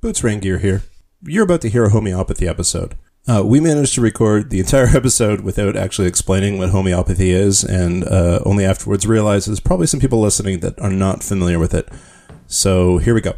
Boots Raingear here. You're about to hear a homeopathy episode. Uh, we managed to record the entire episode without actually explaining what homeopathy is, and uh, only afterwards realized there's probably some people listening that are not familiar with it. So here we go.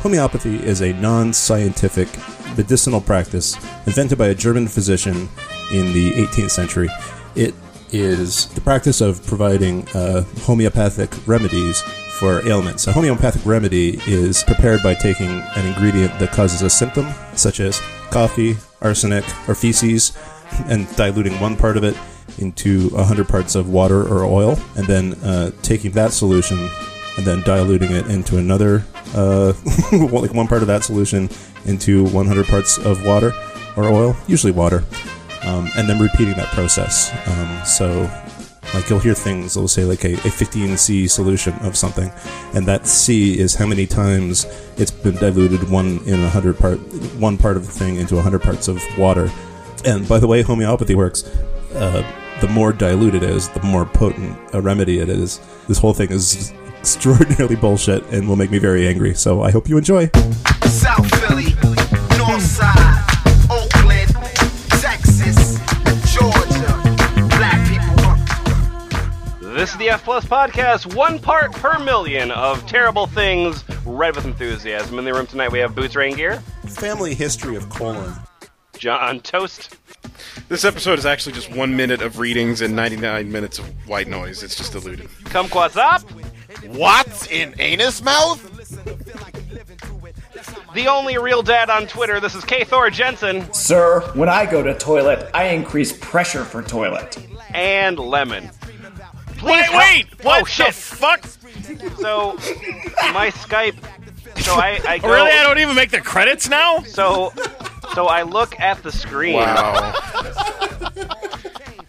Homeopathy is a non scientific medicinal practice invented by a German physician in the 18th century. It is the practice of providing uh, homeopathic remedies for ailments. A homeopathic remedy is prepared by taking an ingredient that causes a symptom, such as coffee, arsenic, or feces, and diluting one part of it into 100 parts of water or oil, and then uh, taking that solution and then diluting it into another, uh, like one part of that solution into 100 parts of water or oil, usually water, um, and then repeating that process. Um, so, like you'll hear things, it'll say like a, a 15C solution of something, and that C is how many times it's been diluted one in a hundred part, one part of the thing into a hundred parts of water. And by the way, homeopathy works. Uh, the more dilute it is, the more potent a remedy it is. This whole thing is extraordinarily bullshit and will make me very angry. So I hope you enjoy. South Philly, North Side, This is the F Plus Podcast, one part per million of terrible things read with enthusiasm. In the room tonight, we have Boots Raingear, Family history of colon. John Toast, This episode is actually just one minute of readings and 99 minutes of white noise. It's just diluted. Kumquatxop, What's in anus mouth? the only real dad on Twitter. This is K. Thor Jensen Sir, when I go to toilet, I increase pressure for toilet. and Lemon. Please Wait, help- wait! Oh, what oh, shit. the fuck? So, my Skype. So I, I go. Oh, really? I don't even make the credits now? So, so I look at the screen. Wow.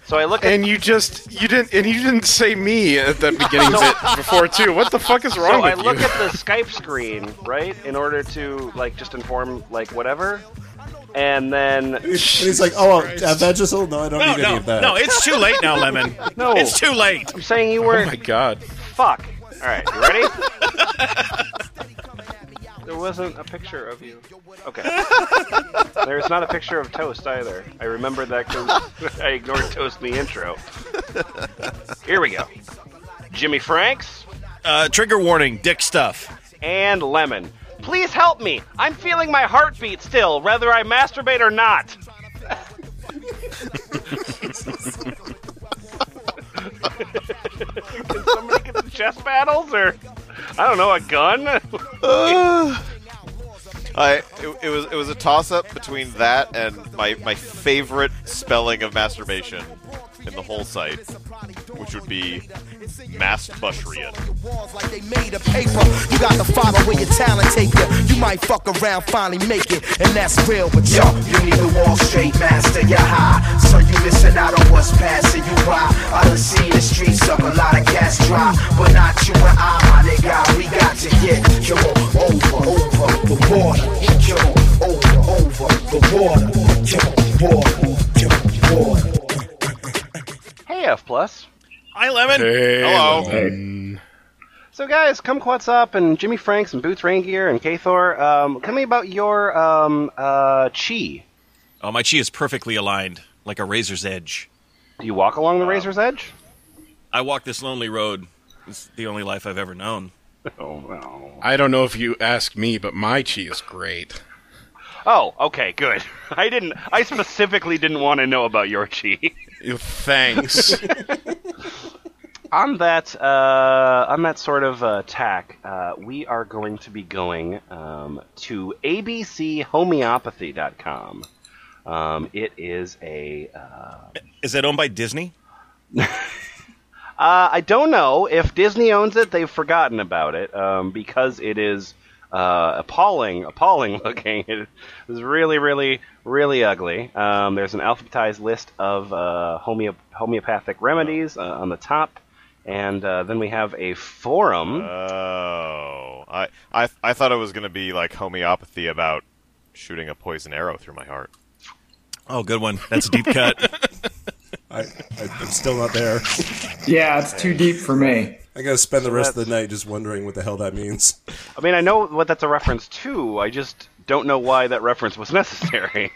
So I look at. and you just you didn't and you didn't say me at the beginning of it before too. What the fuck is wrong with you? So I look you? at the Skype screen, right, in order to like just inform like whatever, and then And he's like, oh, well, Vagisil? No, I don't No, need any of that. no, it's too late now, Lemon. No. It's too late. I'm saying you were. oh were my god. fuck. All right, you ready? there wasn't a picture of you. Okay. There's not a picture of Toast either. I remember that because I ignored Toast in the intro. Here we go. Jimmy Franks Uh, trigger warning, dick stuff. and Lemon. Please help me. I'm feeling my heartbeat still, whether I masturbate or not. Can somebody get chest battles or I don't know, a gun? I it, it was it was a toss up between that and my my favorite spelling of masturbation in the whole site, which would be masturbation. Walls like they made of paper. You got to follow where your talent take you. You might fuck around, finally make it, and that's real. But yo, you need to walk straight, master your high. So you missing out on what's passing you by. I done seen the streets of a lot of gas drop, but not you and I, my nigga. We got to get yo over, over the border. Yo over, over the border. Yo border, yo border. hey F plus. Hi, Lemon. Hey, Hello. Lemon. So guys, Kumquatxop and Jimmy Franks and Boots Raingear and K-Thor, um, tell me about your um, uh, chi. Oh, my chi is perfectly aligned, like a razor's edge. Do you walk along the razor's edge? I walk this lonely road. It's the only life I've ever known. Oh no. I don't know if you ask me, but my chi is great. Oh, okay, good. I didn't. I specifically didn't want to know about your chi. Ew, Thanks. on that, uh, on that sort of uh, tack, uh, we are going to be going um, to abchomeopathy.com. Um, it is a. Uh, Is that owned by Disney? uh, I don't know if Disney owns it. They've forgotten about it um, because it is uh, appalling, appalling looking. It is really, really, really ugly. Um, there's an alphabetized list of uh, homeo- homeopathic remedies uh, on the top, and uh, then we have a forum. Oh, I I I thought it was gonna be like homeopathy about shooting a poison arrow through my heart. Oh, good one. That's a deep cut. I, I, I'm still not there. Yeah, it's too deep for me. I gotta spend the rest of the night just wondering what the hell that means. I mean, I know what that's a reference to. I just don't know why that reference was necessary.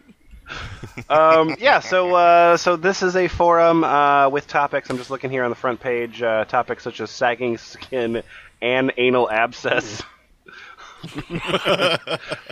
um, yeah, so uh, so this is a forum uh, with topics. I'm just looking here on the front page. Uh, topics such as sagging skin and anal abscess.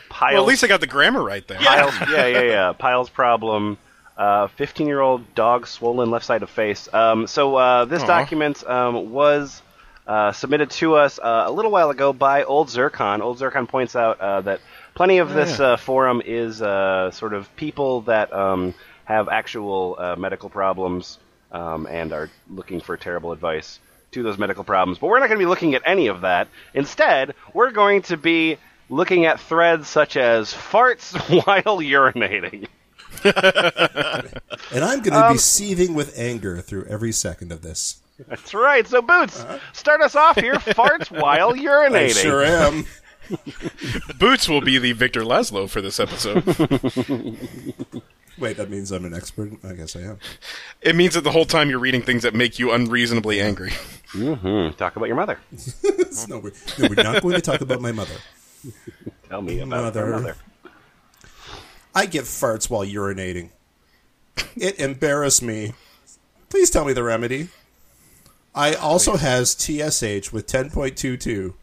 Piles, Well, at least I got the grammar right there. Piles, yeah, yeah, yeah. Piles problem. Uh, 15-year-old dog swollen left side of face. Um, so uh, this Aw. document um, was uh, submitted to us uh, a little while ago by Old Zircon. Old Zircon points out uh, that plenty of this uh, forum is uh, sort of people that um, have actual uh, medical problems um, and are looking for terrible advice to those medical problems. But we're not going to be looking at any of that. Instead, we're going to be looking at threads such as farts while urinating. And I'm going to be seething with anger through every second of this. That's right. So, Boots, start us off here. Farts while urinating. I sure am. Boots will be the Victor Laszlo for this episode. Wait, that means I'm an expert? I guess I am. it means that the whole time you're reading things that make you unreasonably angry. Hmm, talk about your mother. no, we're, no, we're not going to talk about my mother. Tell me about Mother. your mother. I get farts while urinating. It embarrassed me. Please tell me the remedy. I also has TSH with 10.22.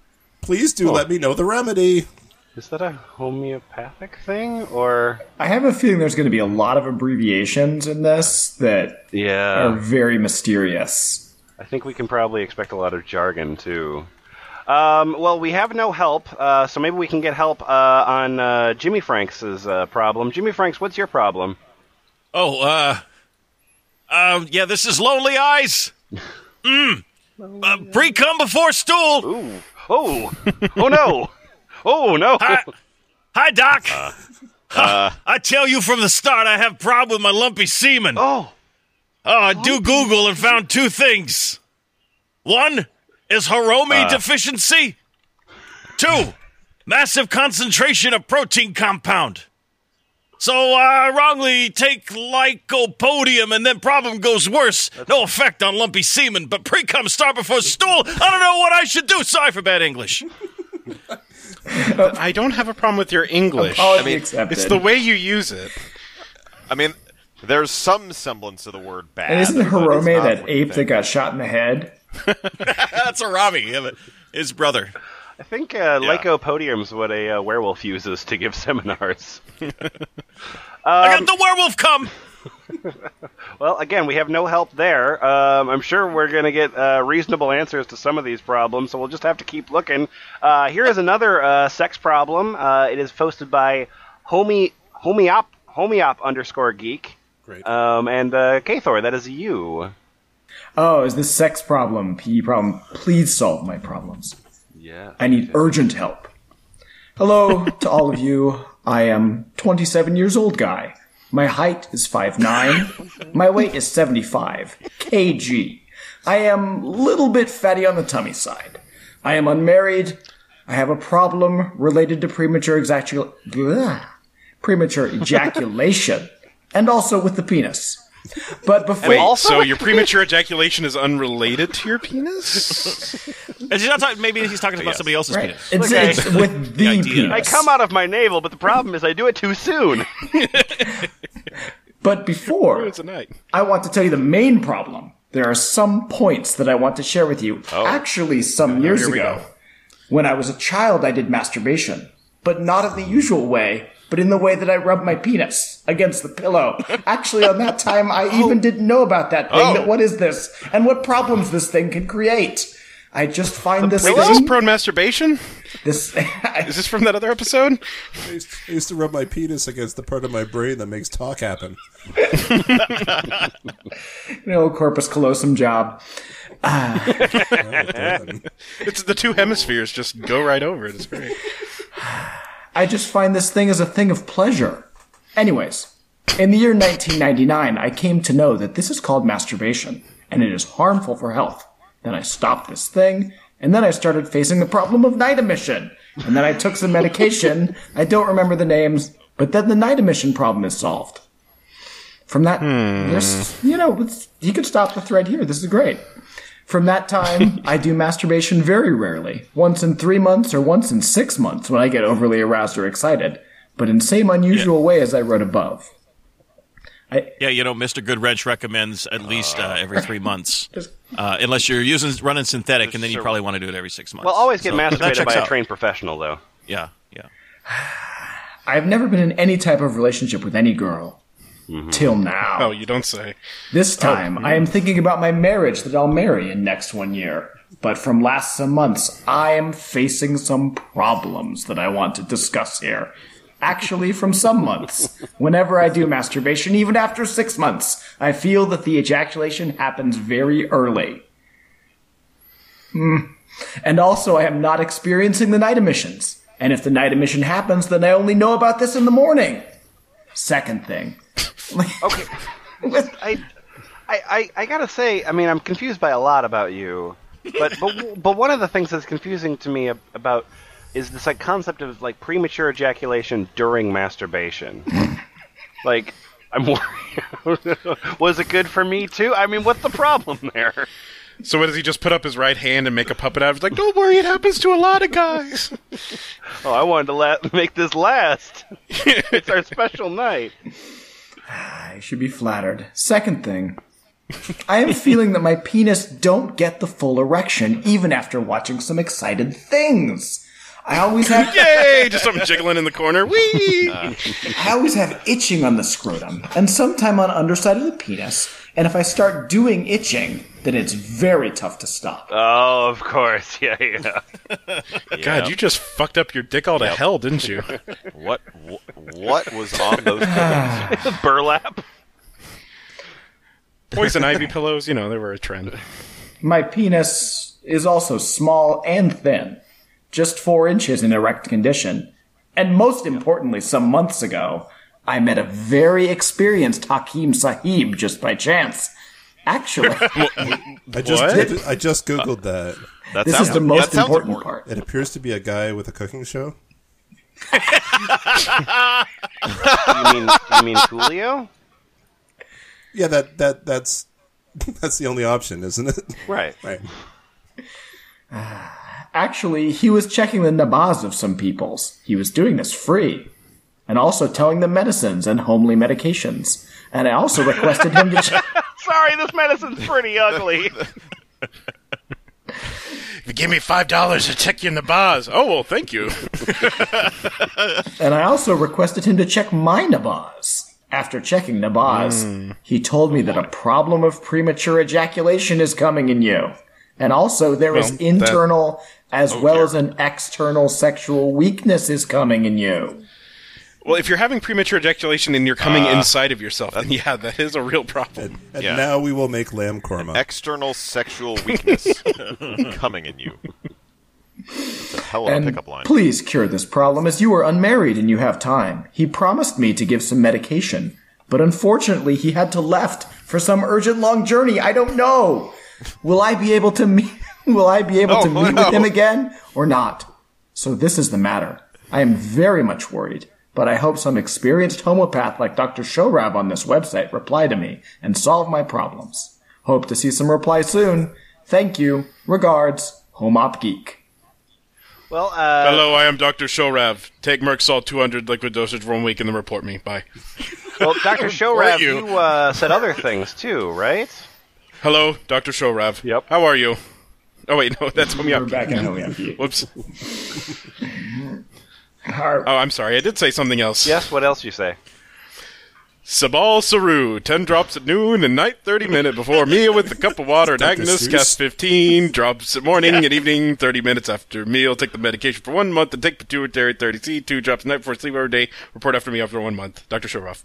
Please do Oh. let me know the remedy. Is that a homeopathic thing, or I have a feeling there's going to be a lot of abbreviations in this that are very mysterious. I think we can probably expect a lot of jargon too. Um, well, we have no help, uh, so maybe we can get help uh, on uh, Jimmy Franks' uh, problem. Jimmy Franks, what's your problem? Oh, uh, um, yeah, this is Lonely Eyes. Mm. Uh, pre cum before stool. Ooh, oh, oh no, oh no. Hi, hi, Doc. Ha, I tell you from the start, I have a problem with my lumpy semen. Oh, Oh, I do Google and found two things. One is Hiromi uh. deficiency. Two, massive concentration of protein compound. So I wrongly take lycopodium and then problem goes worse. No effect on lumpy semen, but pre-cum start before stool. I don't know what I should do. Sorry for bad English. I don't have a problem with your English. I mean, accepted. It's the way you use it. I mean, there's some semblance of the word bad. and isn't but Hirome that what you ape that got shot in the head? That's a Rami, his brother. I think uh, lycopodium's what a uh, werewolf uses to give seminars. I got the werewolf come. Well, again, we have no help there. Um, I'm sure we're going to get uh, reasonable answers to some of these problems, so we'll just have to keep looking. Uh, here is another uh, sex problem. Uh, it is posted by homie homeop homeop underscore geek. Great. Um, and uh, K. Thor, that is you. Oh, is this sex problem, PE problem? Please solve my problems. Yeah. I need urgent help. Hello to all of you. I am 27 years old guy. My height is 5'9". My weight is 75 kg. I am a little bit fatty on the tummy side. I am unmarried. I have a problem related to premature blah, premature ejaculation and also with the penis. But before Wait, so your premature ejaculation is unrelated to your penis? And he's not talking, maybe he's talking about somebody else's Right. penis. It's, Okay. it's with the, idea. penis. I come out of my navel, but the problem is I do it too soon. But before, it's a night. I want to tell you the main problem. There are some points that I want to share with you. Oh. Actually, some oh, years here we ago, go. when I was a child, I did masturbation, but not in the usual way, but in the way that I rub my penis against the pillow. Actually, on that time, I even didn't know about that thing. Oh. That what is this, and what problems this thing can create. I just find this Wait, thing. is this prone masturbation? this Is this from that other episode? I used, I used to rub my penis against the part of my brain that makes talk happen. you know, corpus callosum job. Done. It's the two hemispheres just go right over it. It's great. I just find this thing as a thing of pleasure. Anyways, in the year 1999, I came to know that this is called masturbation, and it is harmful for health. Then I stopped this thing, and then I started facing the problem of night emission. And then I took some medication. I don't remember the names, but then the night emission problem is solved. From that, hmm. there's, you know, you could stop the thread here. This is great. From that time, I do masturbation very rarely, once in three months or once in six months when I get overly aroused or excited, but in same unusual way as I wrote above. Yeah, you know, Mr. Goodwrench recommends at least uh, every three months, uh, unless you're using running synthetic, and then you probably want to do it every six months. Well, always get So, masturbated checks by a out. trained professional, though. Yeah, yeah. I've never been in any type of relationship with any girl. Till now. Oh, you don't say. This time, I am thinking about my marriage that I'll marry in next one year. But from last some months, I am facing some problems that I want to discuss here. Actually, from some months. Whenever I do masturbation, even after six months, I feel that the ejaculation happens very early. Hmm. And also, I am not experiencing the night emissions. And if the night emission happens, then I only know about this in the morning. Second thing. Okay. I, I, I, I gotta say, I mean, I'm confused by a lot about you, but but but one of the things that's confusing to me about is this like concept of like premature ejaculation during masturbation. like, I'm worried. Was it good for me too? I mean, what's the problem there? So what does he just put up his right hand and make a puppet out of it? Like, don't worry, it happens to a lot of guys. Oh, I wanted to la- make this last. it's our special night. I should be flattered. Second thing, I am feeling that my penis don't get the full erection even after watching some excited things. I always have Yay! Just something jiggling in the corner. Whee! I always have itching on the scrotum and sometime on underside of the penis. And if I start doing itching, then it's very tough to stop. Oh, of course. Yeah, yeah. God, you just fucked up your dick all to hell, didn't you? What wh- what was on those pillows? Burlap. Poison ivy pillows, you know, they were a trend. My penis is also small and thin, just four inches in erect condition. And most importantly, some months ago, I met a very experienced Hakim Sahib just by chance. Actually, I just What? I just googled that. That this sounds, is the most that sounds important part. It appears to be a guy with a cooking show. You mean you mean Coolio? Yeah, that that that's that's the only option, isn't it? Right. Right. Actually, he was checking the nabaz of some peoples. He was doing this free. And also telling them medicines and homely medications. And I also requested him to check. Sorry, this medicine's pretty ugly. If you give me five dollars to check you in the bars. Oh well, thank you. And I also requested him to check my nabaz. After checking nabaz, he told me that a problem of premature ejaculation is coming in you. And also there is Well, that- internal as oh, well dear. as an external sexual weakness is coming in you. Well, if you're having premature ejaculation and you're coming ah. inside of yourself, then yeah, that is a real problem. And Yeah. now we will make lamb korma. external sexual weakness coming in you. It's a hell of a pickup line. please cure this problem as you are unmarried and you have time. He promised me to give some medication, but unfortunately he had to left for some urgent long journey. I don't know. Will I be able to meet will I be able oh, to Oh, meet no. with him again or not? So this is the matter. I am very much worried, but I hope some experienced homeopath like Dr. Shorab on this website reply to me and solve my problems. Hope to see some reply soon. Thank you. Regards, Homop Geek. Well, uh, Hello, I am Dr. Shorav. Take Merc Sol 200 liquid dosage for one week and then report me. Bye. well, Doctor Shorav, you. you, uh, said other things too, right? Hello, Dr. Shorav. Yep. How are you? Oh wait, no, that's We're Homeopathy. back in Homop Geek. Whoops. Our- Oh, I'm sorry. I did say something else. Yes. What else you say? Sabal Saru, 10 drops at noon and night 30 minute before meal with a cup of water at Agnes, Seuss. gas 15, drops at morning and evening 30 minutes after meal, take the medication for one month and take pituitary 30C, two drops night before sleep every day, report after me after one month. Dr. Shoroff.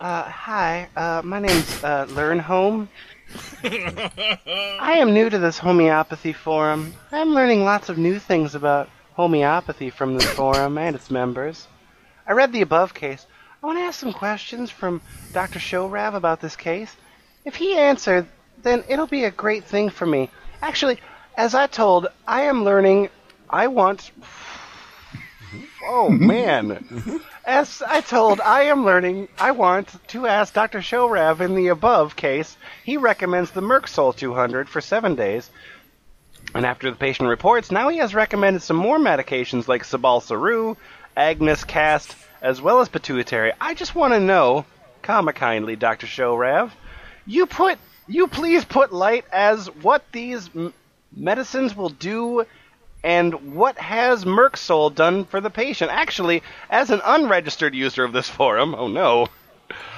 Uh, hi, uh, my name's uh, Learn Home. I am new to this homeopathy forum. I'm learning lots of new things about homeopathy from this forum and its members. I read the above case. I want to ask some questions from Dr. Showrav about this case. If he answered, then it'll be a great thing for me. Actually, as I told, I am learning. I want. Oh mm-hmm. man. As I told, I am learning. I want to ask Dr. Showrav in the above case. He recommends the Merc Sol 200 for seven days. And after the patient reports, now he has recommended some more medications like Sabal Saru, Agnus Cast, as well as pituitary. I just want to know, comma kindly, Dr. Showrav, you put, you please put light as what these m- medicines will do and what has Mercsol done for the patient? Actually, as an unregistered user of this forum, oh no,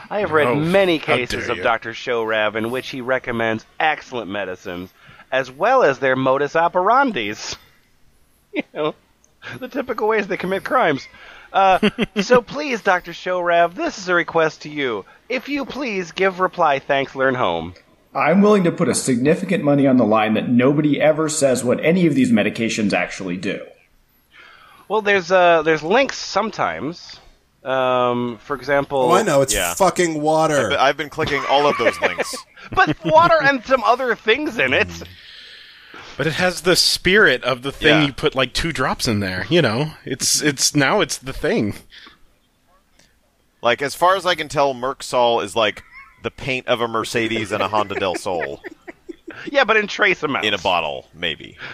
I have read Oh, many cases of. Dr. Showrav in which he recommends excellent medicines, as well as their modus operandis. You know, the typical ways they commit crimes. Uh, so please, Dr. Showrav, this is a request to you. If you please give reply thanks, learn home. I'm willing to put a significant money on the line that nobody ever says what any of these medications actually do. Well, there's uh, there's links sometimes. Um, for example, Oh, I know. It's Yeah. fucking water. But I've been clicking all of those links. but water and some other things in it. But it has the spirit of the thing Yeah. you put like two drops in there. You know, it's it's now it's the thing. Like as far as I can tell, Mercsol is like the paint of a Mercedes and a Honda Del Sol Yeah, but in trace amounts. in a bottle, maybe.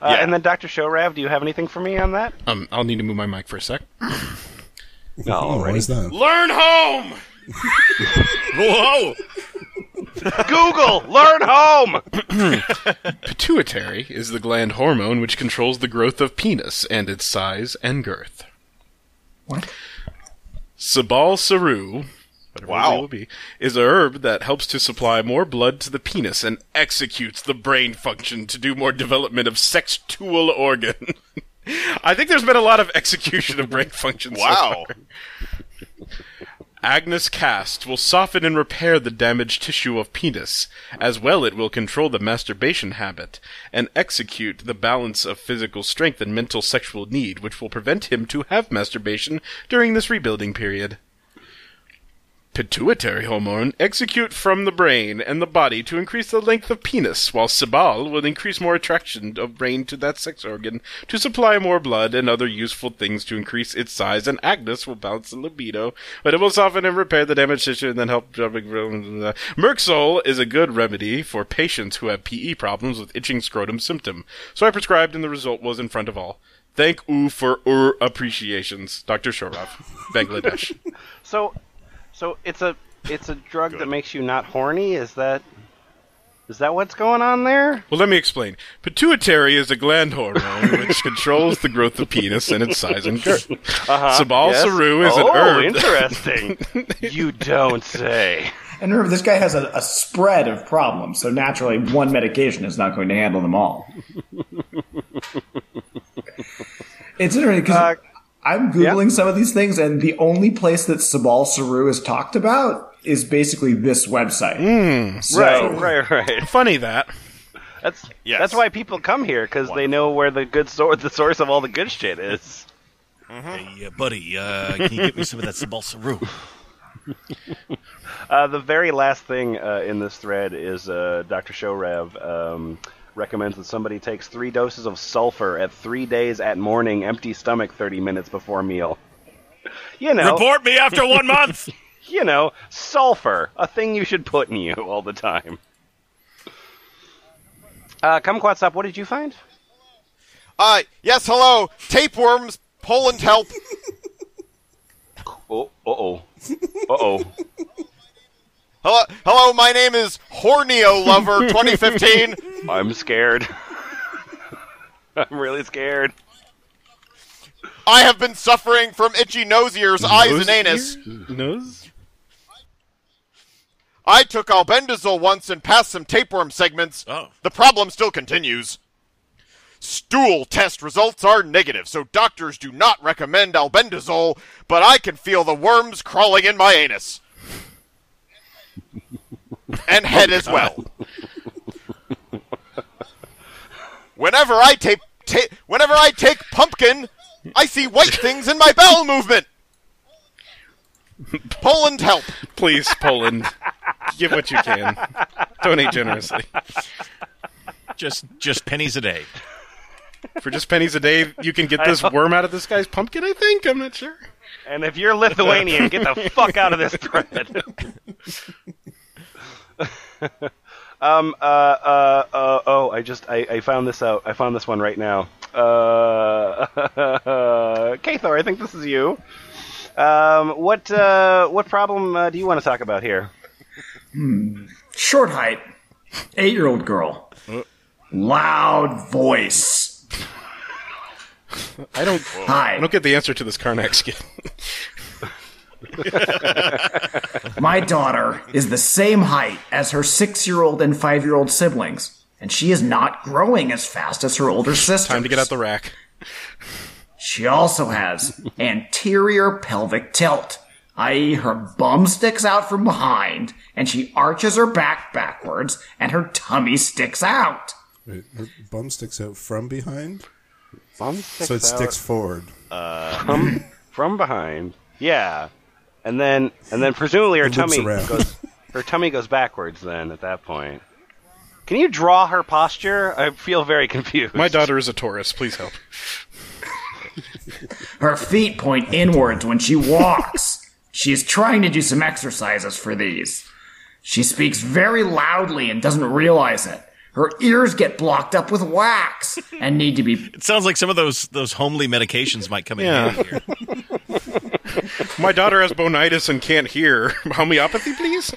Uh, yeah. And then, Dr. Showrav, do you have anything for me on that? Um, I'll need to move my mic for a sec. Oh, what is that? Learn home. Whoa! Google, learn home. Pituitary is the gland hormone which controls the growth of penis and its size and girth. What? Sabal saru, Wow. will be, is a herb that helps to supply more blood to the penis and executes the brain function to do more development of sexual organ. I think there's been a lot of execution of brain functions. Wow. far. Agnus Cast will soften and repair the damaged tissue of penis. As well, it will control the masturbation habit and execute the balance of physical strength and mental sexual need, which will prevent him to have masturbation during this rebuilding period. Pituitary hormone execute from the brain and the body to increase the length of penis, while Sabal will increase more attraction of brain to that sex organ to supply more blood and other useful things to increase its size, and Agnus will balance the libido, but it will soften and repair the damaged tissue and then help. Mercsol is a good remedy for patients who have PE problems with itching scrotum symptom, so I prescribed and the result was in front of all. Thank you for your appreciations, Dr. Shorov, Bangladesh. So, so it's a it's a drug that makes you not horny. Is that is that what's going on there? Well, let me explain. Pituitary is a gland hormone which controls the growth of penis and its size and girth. Uh-huh. Sabal yes. saru is oh, an herb. interesting. you don't say. And remember, this guy has a, a spread of problems, so naturally, one medication is not going to handle them all. it's interesting because Uh, I'm googling some of these things, and the only place that Sabal Saru is talked about is basically this website. So, Right, right, right. Funny that. That's Yes. that's why people come here because they know where the good source, the source of all the good shit is. Hey, uh, buddy, uh, can you get me some of that Sabalsaru? Uh, the very last thing uh, in this thread is uh, Dr. Showrev um, recommends that somebody takes three doses of sulfur at three days at morning, empty stomach, 30 minutes before meal. You know, Report me after one month. you know, sulfur, a thing you should put in you all the time. Uh, Kumquatxop, what did you find? Uh, yes, hello. Tapeworms, Poland help. Oh, uh oh, uh oh. Hello, hello, my name is Hornio Lover 2015. I'm scared. I'm really scared. I have been suffering from itchy nose ears, eyes, and anus. Nose? I took albendazole once and passed some tapeworm segments. Oh. The problem still continues. Stool test results are negative, so doctors do not recommend albendazole, but I can feel the worms crawling in my anus. and head as well. Whenever I take ta- whenever I take pumpkin, I see white things in my bowel movement. Poland help. Please, Poland. Give what you can. Donate generously. just, just pennies a day. For just pennies a day, you can get this worm out of this guy's pumpkin. I think I'm not sure. And if you're Lithuanian, get the fuck out of this thread. um. Uh. Uh. Uh. Oh, I just I, I found this out. I found this one right now. Uh. K. Thor, I think this is you. Um. What uh. What problem uh, do you want to talk about here? Short height, eight year old girl. Loud voice. I don't. Hi, I don't get the answer to this Karnak skit. my daughter is the same height as her six year old and five year old siblings, and she is not growing as fast as her older sister. Time to get out the rack. She also has anterior pelvic tilt, i.e., her bum sticks out from behind, and she arches her back backwards, and her tummy sticks out. Wait, her bum sticks out from behind, Bum so it sticks out sticks forward. Uh, from from behind. Yeah, and then and then presumably her It tummy around. goes her tummy goes backwards. Then at that point, can you draw her posture? I feel very confused. My daughter is a Taurus. Please help. Her feet point inwards when she walks. she is trying to do some exercises for these. She speaks very loudly and doesn't realize it. Her ears get blocked up with wax and need to be It sounds like some of those those homely medications might come in Yeah. handy here. My daughter has bonitis and can't hear. Homeopathy, please.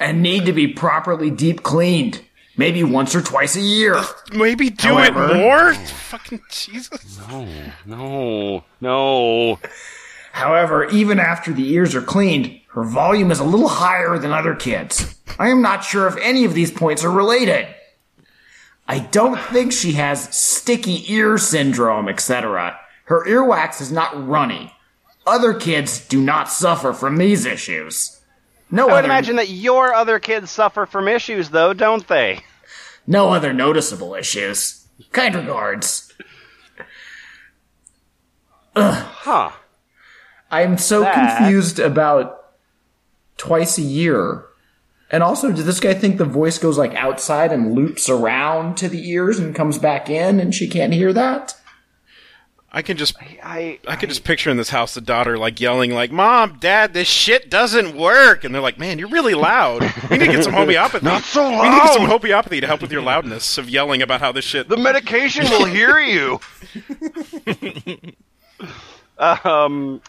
and need to be properly deep cleaned. Maybe once or twice a year. Maybe do However- it more. Fucking Jesus. No, no, no. However, even after the ears are cleaned, her volume is a little higher than other kids. I am not sure if any of these points are related. I don't think she has sticky ear syndrome, etc. Her earwax is not runny. Other kids do not suffer from these issues. No I would other, imagine that your other kids suffer from issues, though, don't they? no other noticeable issues. Kind regards. Ugh. Huh? I'm so That- confused about twice a year. And also, does this guy think the voice goes like outside and loops around to the ears and comes back in and she can't hear that? I can just I I can just picture in this house the daughter like yelling like, "Mom, Dad, this shit doesn't work," and they're like, "Man, you're really loud. We need to get some homeopathy. Not so loud. We need to get some homeopathy to help with your loudness of yelling about how this shit." the medication will hear you. um,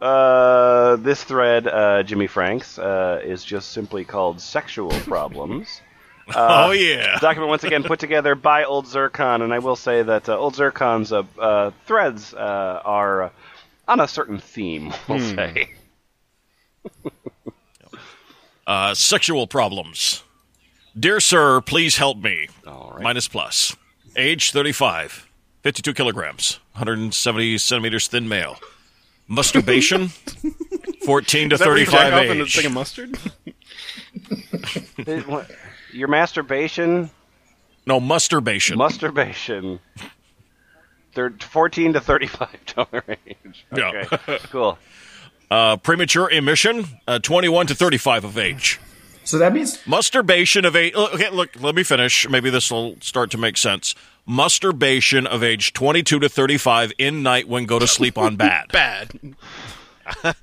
uh, this thread, uh, Jimmy Franks, uh, is just simply called "Sexual Problems." oh yeah. document once again put together by Old Zircon, and I will say that uh, Old Zircon's uh, uh, threads uh, are uh, on a certain theme. We'll say. Uh, sexual problems. Dear sir, please help me. All right. Minus plus. Age 35. 52 kilograms. 170 centimeters thin male. Masturbation. 14 to Is that where you 35 jack off in a age. thing of mustard? It- what- Your masturbation, No, masturbation. masturbation. They're 14 to 35 dollar range. Yeah. Okay, cool. Uh, premature emission. Uh, 21 to 35 of age. So that means Masturbation of age. Okay, look, let me finish. Maybe this will start to make sense. Masturbation of age 22 to 35 in night when go to sleep on bad. Bad.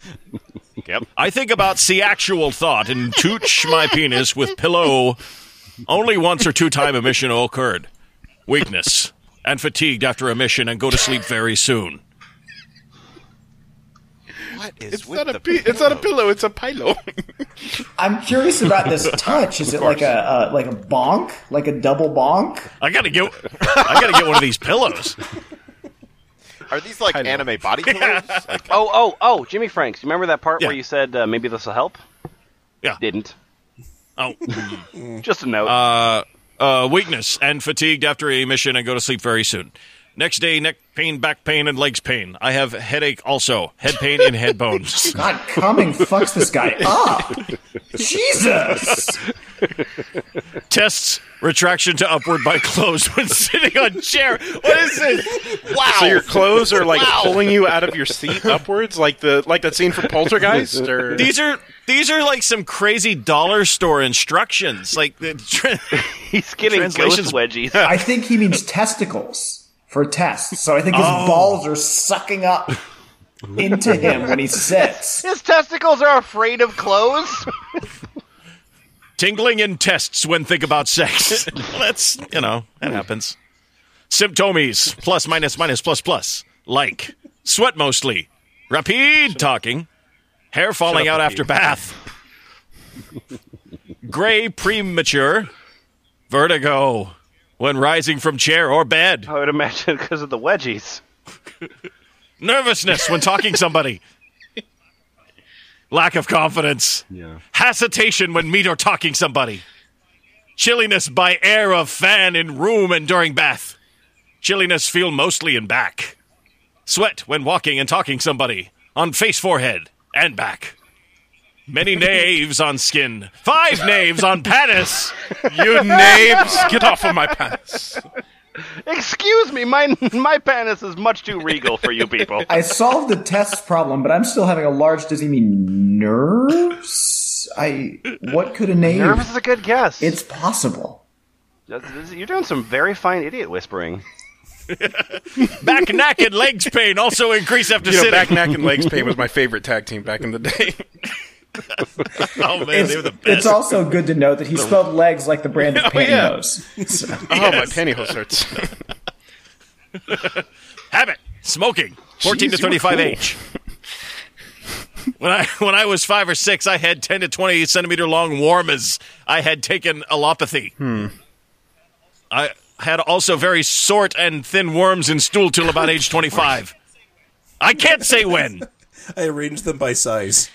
Yep. I think about see actual thought and tooch my penis with pillow. Only once or two time emission occurred. Weakness and fatigued after emission and go to sleep very soon. What is It's with not a the pi- it's not a pillow. It's a pillow. I'm curious about this touch. Is it like a uh, like a bonk, like a double bonk? I gotta get. I gotta get one of these pillows. Are these like know. anime body pillows? Like, Oh, oh, oh, Jimmy Franks. You remember that part Yeah. where you said uh, maybe this will help? Yeah. Didn't. Oh, Just a note. uh, uh, weakness and fatigued after a mission and go to sleep very soon. Next day, neck pain, back pain, and legs pain. I have headache also. Head pain and head bones. God, coming fucks this guy up. Jesus. Tests retraction to upward by closed when sitting on chair. What is this? Wow. So your clothes are like pulling you out of your seat upwards, like the like that scene from Poltergeist. Or These are these are like some crazy dollar store instructions. Like the tra- He's getting ghost Translations- wedgies. I think he means testicles for tests. So I think his oh. balls are sucking up into him when he sits. His testicles are afraid of clothes. tingling in tests when think about sex. That's you know that happens. Symptomies plus minus minus plus plus like sweat mostly, rapid talking, hair falling out after bath, gray premature, vertigo when rising from chair or bed, I would imagine because of the wedgies. nervousness when talking somebody. Lack of confidence. Yeah. Hesitation when meet or talking somebody. Chilliness by air of fan in room and during bath. Chilliness feel mostly in back. Sweat when walking and talking somebody. On face, forehead, and back. Many knaves on skin. Five knaves on panis. you knaves, get off of my pants. Excuse me, my my penis is much too regal for you people. I solved the test problem, but I'm still having a large. Does he mean nerves? I. What could a name? Nervous is a good guess. It's possible. You're doing some very fine idiot whispering. Back, neck, and legs pain also increase after You know, sitting. back, neck, and legs pain was my favorite tag team back in the day. oh man, It's, they were the best. it's also good to note that he spelled legs like the brand of Oh, yeah. pantyhose. So- Oh, my pantyhose hurts. Habit: smoking. Fourteen Jeez, to thirty-five cool. age. When I when I was five or six, I had ten to twenty centimeter long warmers. I had taken allopathy. Hmm. I had also very short and thin worms in stool till about age twenty-five. I can't say when. I arranged them by size.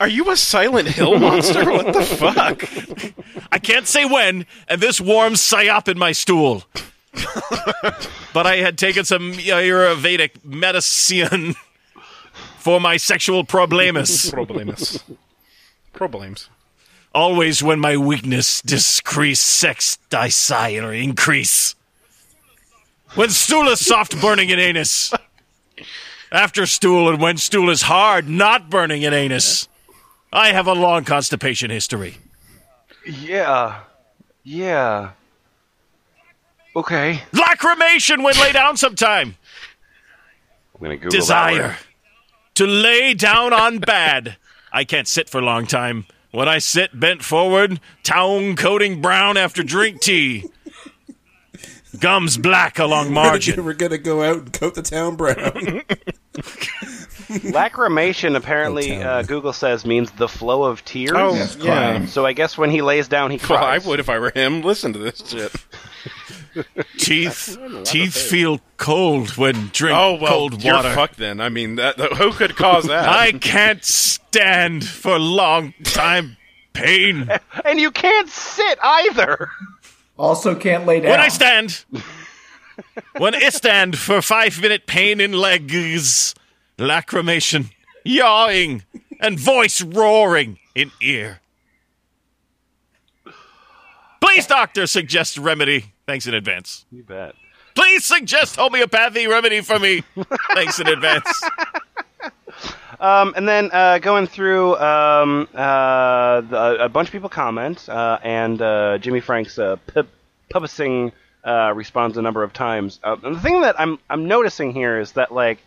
Are you a Silent Hill monster? What the fuck? I can't say when, and this warms psyop in my stool. but I had taken some uh, Ayurvedic medicine for my sexual problemas. Problems. Problems. Always when my weakness decrease, sex die sigh or increase. When stool is soft, burning in anus. After stool and when stool is hard, not burning in anus. I have a long constipation history. Yeah. Yeah. Okay. Lacrimation when lay down sometime. I'm gonna Google Desire to lay down on bad. I can't sit for a long time. When I sit bent forward, town coating brown after drink tea. Gums black along margin. We're gonna go out and coat the town brown. Lacrimation apparently, uh. Google says means the flow of tears. Oh, Yes, yeah. crime. So I guess when he lays down, he Well, I cries. would if I were him. Listen to this shit. Teeth teeth feel cold when drink Oh well, cold you're water. fucked then. I mean, that, that- who could cause that? I can't stand for long time pain. And you can't sit either. Also, can't lay down. When I stand, when I stand for five minute pain in legs, lacrimation, yawing, and voice roaring in ear. Please, doctor, suggest remedy. Thanks in advance. You bet. Please suggest homeopathy remedy for me. Thanks in advance. Um, and then uh, going through um, uh, the, a bunch of people comment, uh, and uh, Jimmy Frank's uh, publishing uh, responds a number of times. Uh, and the thing that I'm I'm noticing here is that like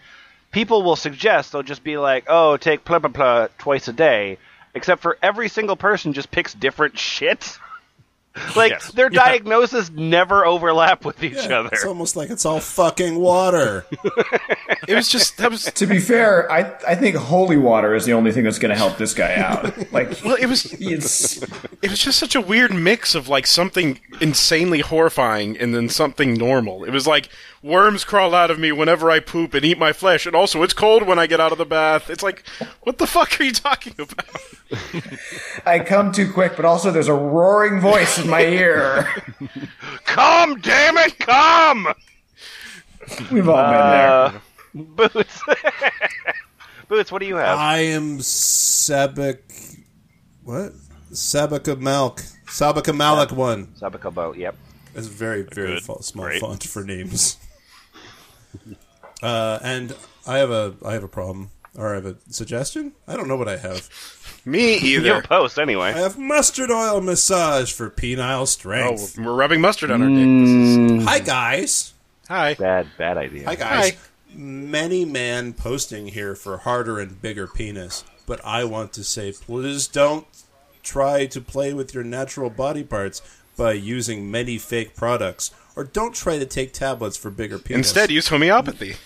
people will suggest they'll just be like, oh, take blah blah blah twice a day, except for every single person just picks different shit. like Yes. their diagnoses never overlap with each other. It's almost like it's all fucking water. it was just that was To be fair, I I think holy water is the only thing that's going to help this guy out. Like, well, it was it's it was just such a weird mix of like something insanely horrifying and then something normal. It was like worms crawl out of me whenever I poop and eat my flesh, and also it's cold when I get out of the bath. It's like, what the fuck are you talking about? I come too quick, but also there's a roaring voice in my ear. Come, damn it, come! We've all been there. Uh, Boots. Boots, what do you have? I am Sabak. What? Sabaka Malk. Sabaka Malik one. Sabaco boat. Yep. It's very, very Good. fa- small Great. font for names. uh, and I have a I have a problem, or I have a suggestion. I don't know what I have. Me You have either. a post anyway. I have mustard oil massage for penile strength. Oh, we're rubbing mustard on our dick. Is- mm. Hi guys. Hi. Bad, bad idea. Hi guys. Hi. Many man posting here for harder and bigger penis, but I want to say please don't try to play with your natural body parts by using many fake products, or don't try to take tablets for bigger penis. Instead, use homeopathy.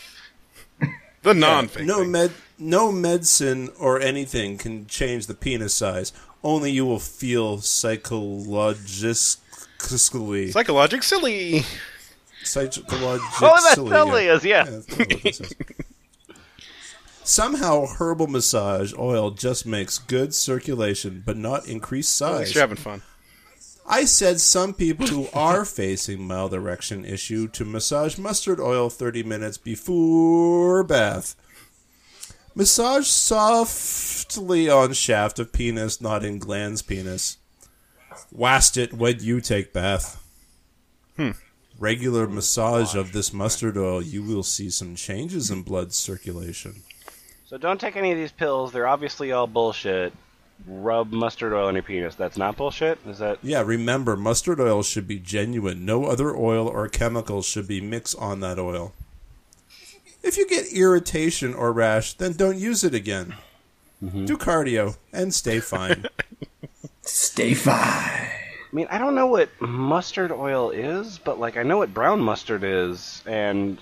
The non-fake. no thing. med no medicine or anything can change the penis size. Only you will feel psychologically Psychologic silly. psychologically. Oh, that totally is, yeah. that's totally what is. Somehow, herbal massage oil just makes good circulation, but not increased oh, size. you're having fun. I said some people who are facing mild erection issue to massage mustard oil 30 minutes before bath. Massage softly on shaft of penis, not in glands penis. Wast it when you take bath. Hmm. Regular massage of this mustard oil, you will see some changes in blood circulation. So don't take any of these pills. They're obviously all bullshit. Rub mustard oil on your penis. That's not bullshit. Is that? Yeah, remember, mustard oil should be genuine. No other oil or chemicals should be mixed on that oil. If you get irritation or rash, then don't use it again. Mm-hmm. Do cardio and stay fine. Stay fine. I mean, I don't know what mustard oil is, but like I know what brown mustard is, and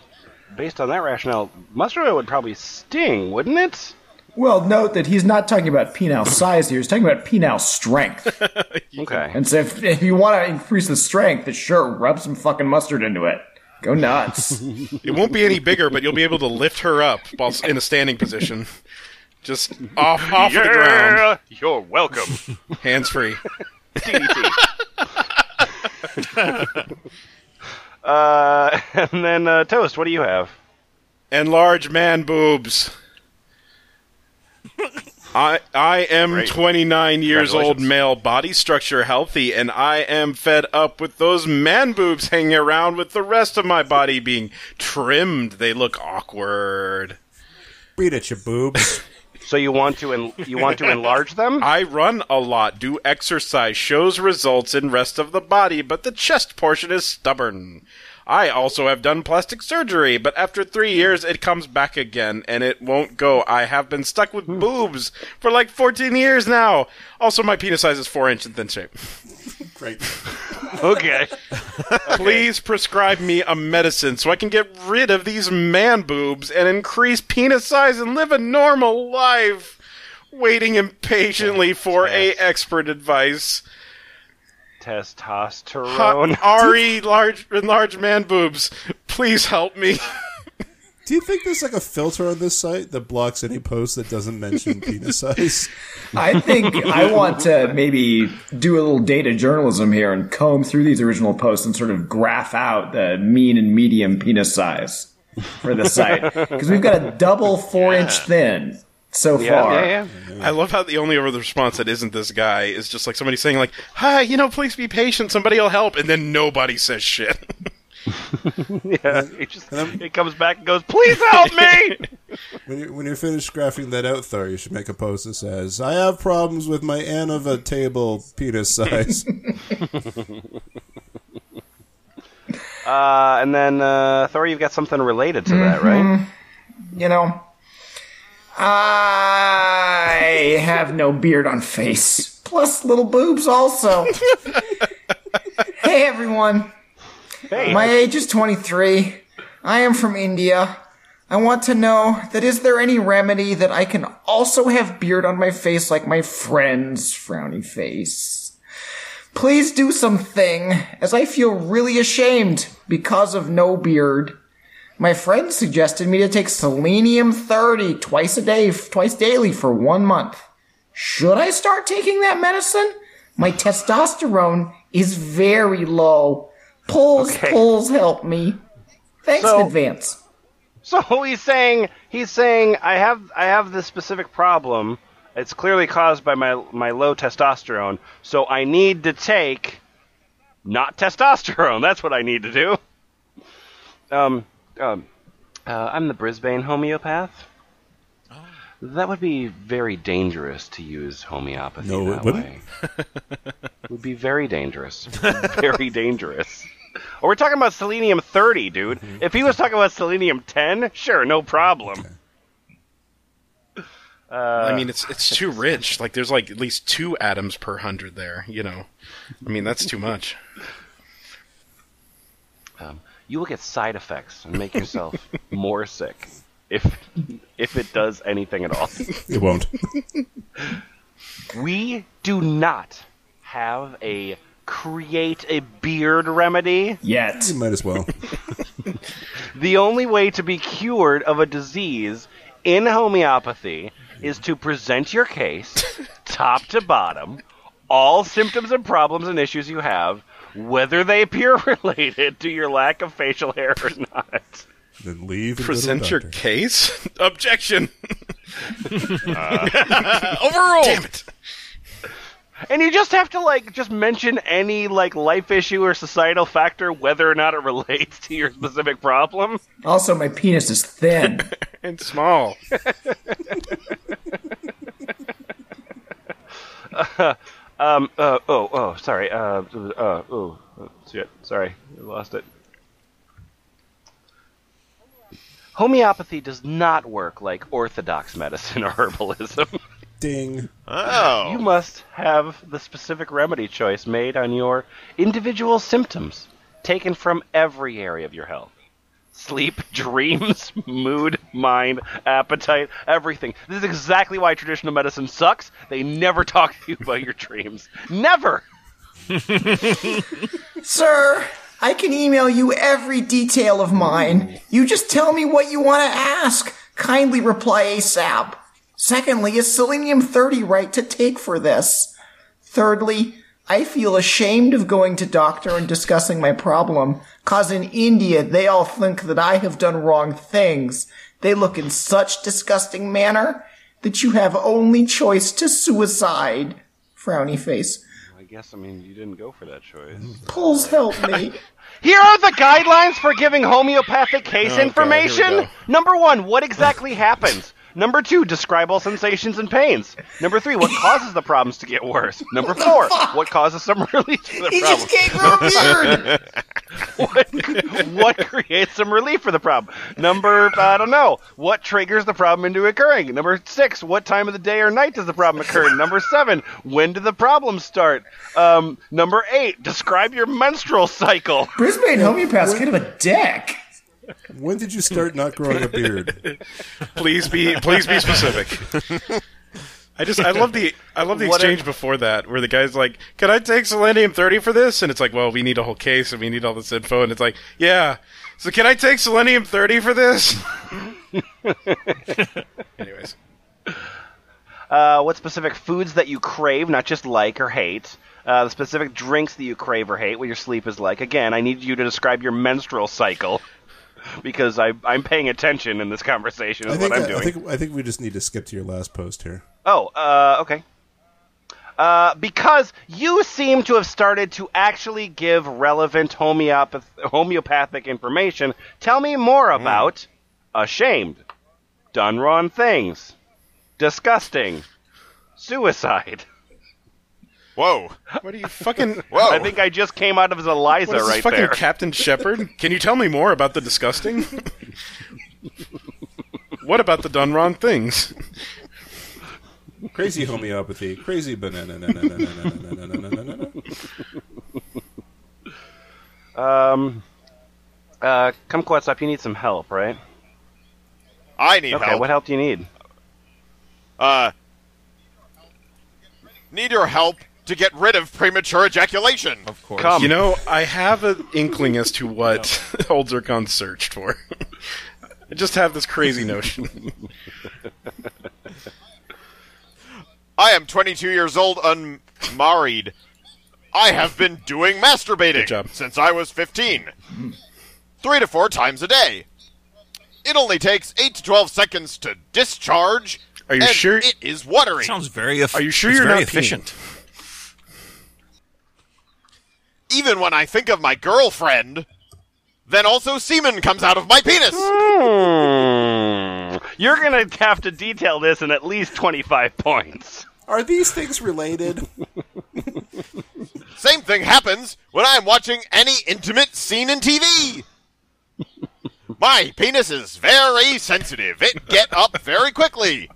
based on that rationale, mustard oil would probably sting, wouldn't it? Well, note that he's not talking about penile size here. He's talking about penile strength. Okay. and so if, if you want to increase the strength, then sure, rub some fucking mustard into it. Go nuts. It won't be any bigger, but you'll be able to lift her up while in a standing position. Just off off of the ground, You're welcome. hands free. DDT. uh, and then uh, toast. What do you have? Enlarge man boobs. I I am Great. 29 years old, male, body structure healthy, and I am fed up with those man boobs hanging around with the rest of my body being trimmed. They look awkward. Beat it, you boobs. So you want to en- you want to enlarge them? I run a lot, do exercise, shows results in rest of the body, but the chest portion is stubborn. I also have done plastic surgery, but after three years it comes back again, and it won't go. I have been stuck with hmm. boobs for like 14 years now. Also, my penis size is 4 inch in thin shape. Great. Okay. Please prescribe me a medicine so I can get rid of these man boobs and increase penis size and live a normal life. Waiting impatiently for a expert advice. Testosterone. Ari, large, large man boobs. Please help me. Do you think there's like a filter on this site that blocks any post that doesn't mention penis size? I think I want to maybe do a little data journalism here and comb through these original posts and sort of graph out the mean and medium penis size for the site because we've got a double four inch thin so yeah, far. yeah, yeah. I love how the only other response that isn't this guy is just like somebody saying like, "Hi, you know, please be patient. Somebody will help," and then nobody says shit. Yeah, it just it comes back and goes, "Please help me." When you when you're finished graphing that out, Thor, you should make a post that says, "I have problems with my Anova table penis size." uh, and then uh, Thor, you've got something related to that, right? You know, I have no beard on face, plus little boobs also. hey everyone. Hey, My age is 23. I am from India. I want to know that is there any remedy that I can also have beard on my face like my friend's frowny face? Please do something, as I feel really ashamed because of no beard. My friend suggested me to take selenium 30 twice a day, twice daily for one month. Should I start taking that medicine? My testosterone is very low. Pulls, Okay. pulls help me. Thanks So- in advance. So he's saying he's saying I have I have this specific problem. It's clearly caused by my my low testosterone. So I need to take not testosterone. That's what I need to do. Um, um, uh, I'm the Brisbane homeopath. That would be very dangerous to use homeopathy No, it wouldn't. way. it would be very dangerous. very dangerous. Or we're talking about selenium 30, dude. Mm-hmm. If he was talking about selenium 10, sure, no problem. I mean, it's it's too rich. Like, there's like at least two atoms per hundred there. You know, I mean, that's too much. Um, you will get side effects and make yourself more sick if if it does anything at all. It won't. We do not have a create a beard remedy. Yet. You might as well. The only way to be cured of a disease in homeopathy is to present your case, top to bottom, all symptoms and problems and issues you have, whether they appear related to your lack of facial hair or not. Then leave. Present your case. Objection. Uh. Overruled. Damn it. And you just have to like just mention any like life issue or societal factor, whether or not it relates to your specific problem. Also, my penis is thin. And small. Um. Uh, oh. Oh. Sorry. Uh. Uh. Oh. Shit. Sorry. I lost it. Homeopathy does not work like orthodox medicine or herbalism. Ding. Oh. You must have the specific remedy choice made on your individual symptoms, taken from every area of your health. Sleep, dreams, mood, mind, appetite, everything. This is exactly why traditional medicine sucks. They never talk to you about your dreams. Never! Sir, I can email you every detail of mine. You just tell me what you want to ask. Kindly reply ASAP. Secondly, is Selenium 30 right to take for this? Thirdly, I feel ashamed of going to doctor and discussing my problem, cause in India they all think that I have done wrong things. They look in such disgusting manner that you have only choice to suicide. Frowny face. I guess, I mean, you didn't go for that choice. Pulls help me. Here are the guidelines for giving homeopathic case Oh, God, information. go. Number one, what exactly happens? Number two, describe all sensations and pains. Number three, what causes the problems to get worse? Number four, what causes some relief for the He problem? just can't grow a beard. what, what creates some relief for the problem? Number, I don't know, what triggers the problem into occurring? Number six, what time of the day or night does the problem occur? Number seven, when do the problems start? Um, number eight, describe your menstrual cycle. Brisbane homeopath's kind of a dick. When did you start not growing a beard? Please be please be specific. I just I love the I love the What exchange if- before that where the guy's like, "Can I take selenium 30 for this?" and it's like, "Well, we need a whole case and we need all this info." And it's like, "Yeah. So can I take selenium 30 for this?" Anyways, Uh, what specific foods that you crave, not just like or hate. Uh, the specific drinks that you crave or hate, what your sleep is like. Again, I need you to describe your menstrual cycle because I, I'm paying attention in this conversation. I Is think what I'm I, doing. think I think we just need to skip to your last post here. Oh, uh, okay. Uh, because you seem to have started to actually give relevant homeopath- homeopathic information, tell me more about ashamed, done wrong things, disgusting, suicide. Whoa! What are you fucking? Whoa! I think I just came out of his Eliza what is right this fucking there. Captain Shepard. Can you tell me more about the disgusting? what about the done wrong things? Crazy homeopathy. Crazy banana. um, uh, Kumquatxop. You need some help, right? I need okay, help. What help do you need? Uh, need your help to get rid of premature ejaculation. Of course. Come. You know, I have an inkling as to what Old Zircon searched for. I just have this crazy notion. I am 22 years old, unmarried. I have been doing masturbating since I was 15. Three to four times a day. It only takes 8 to 12 seconds to discharge. Are you and sure- It is watery. Sounds very. Eff- Are you sure it's you're very not peeing? efficient? Even when I think of my girlfriend, then also semen comes out of my penis. Hmm. You're gonna have to detail this in at least 25 points. Are these things related? Same thing happens when I'm watching any intimate scene in TV. My penis is very sensitive. It get up very quickly.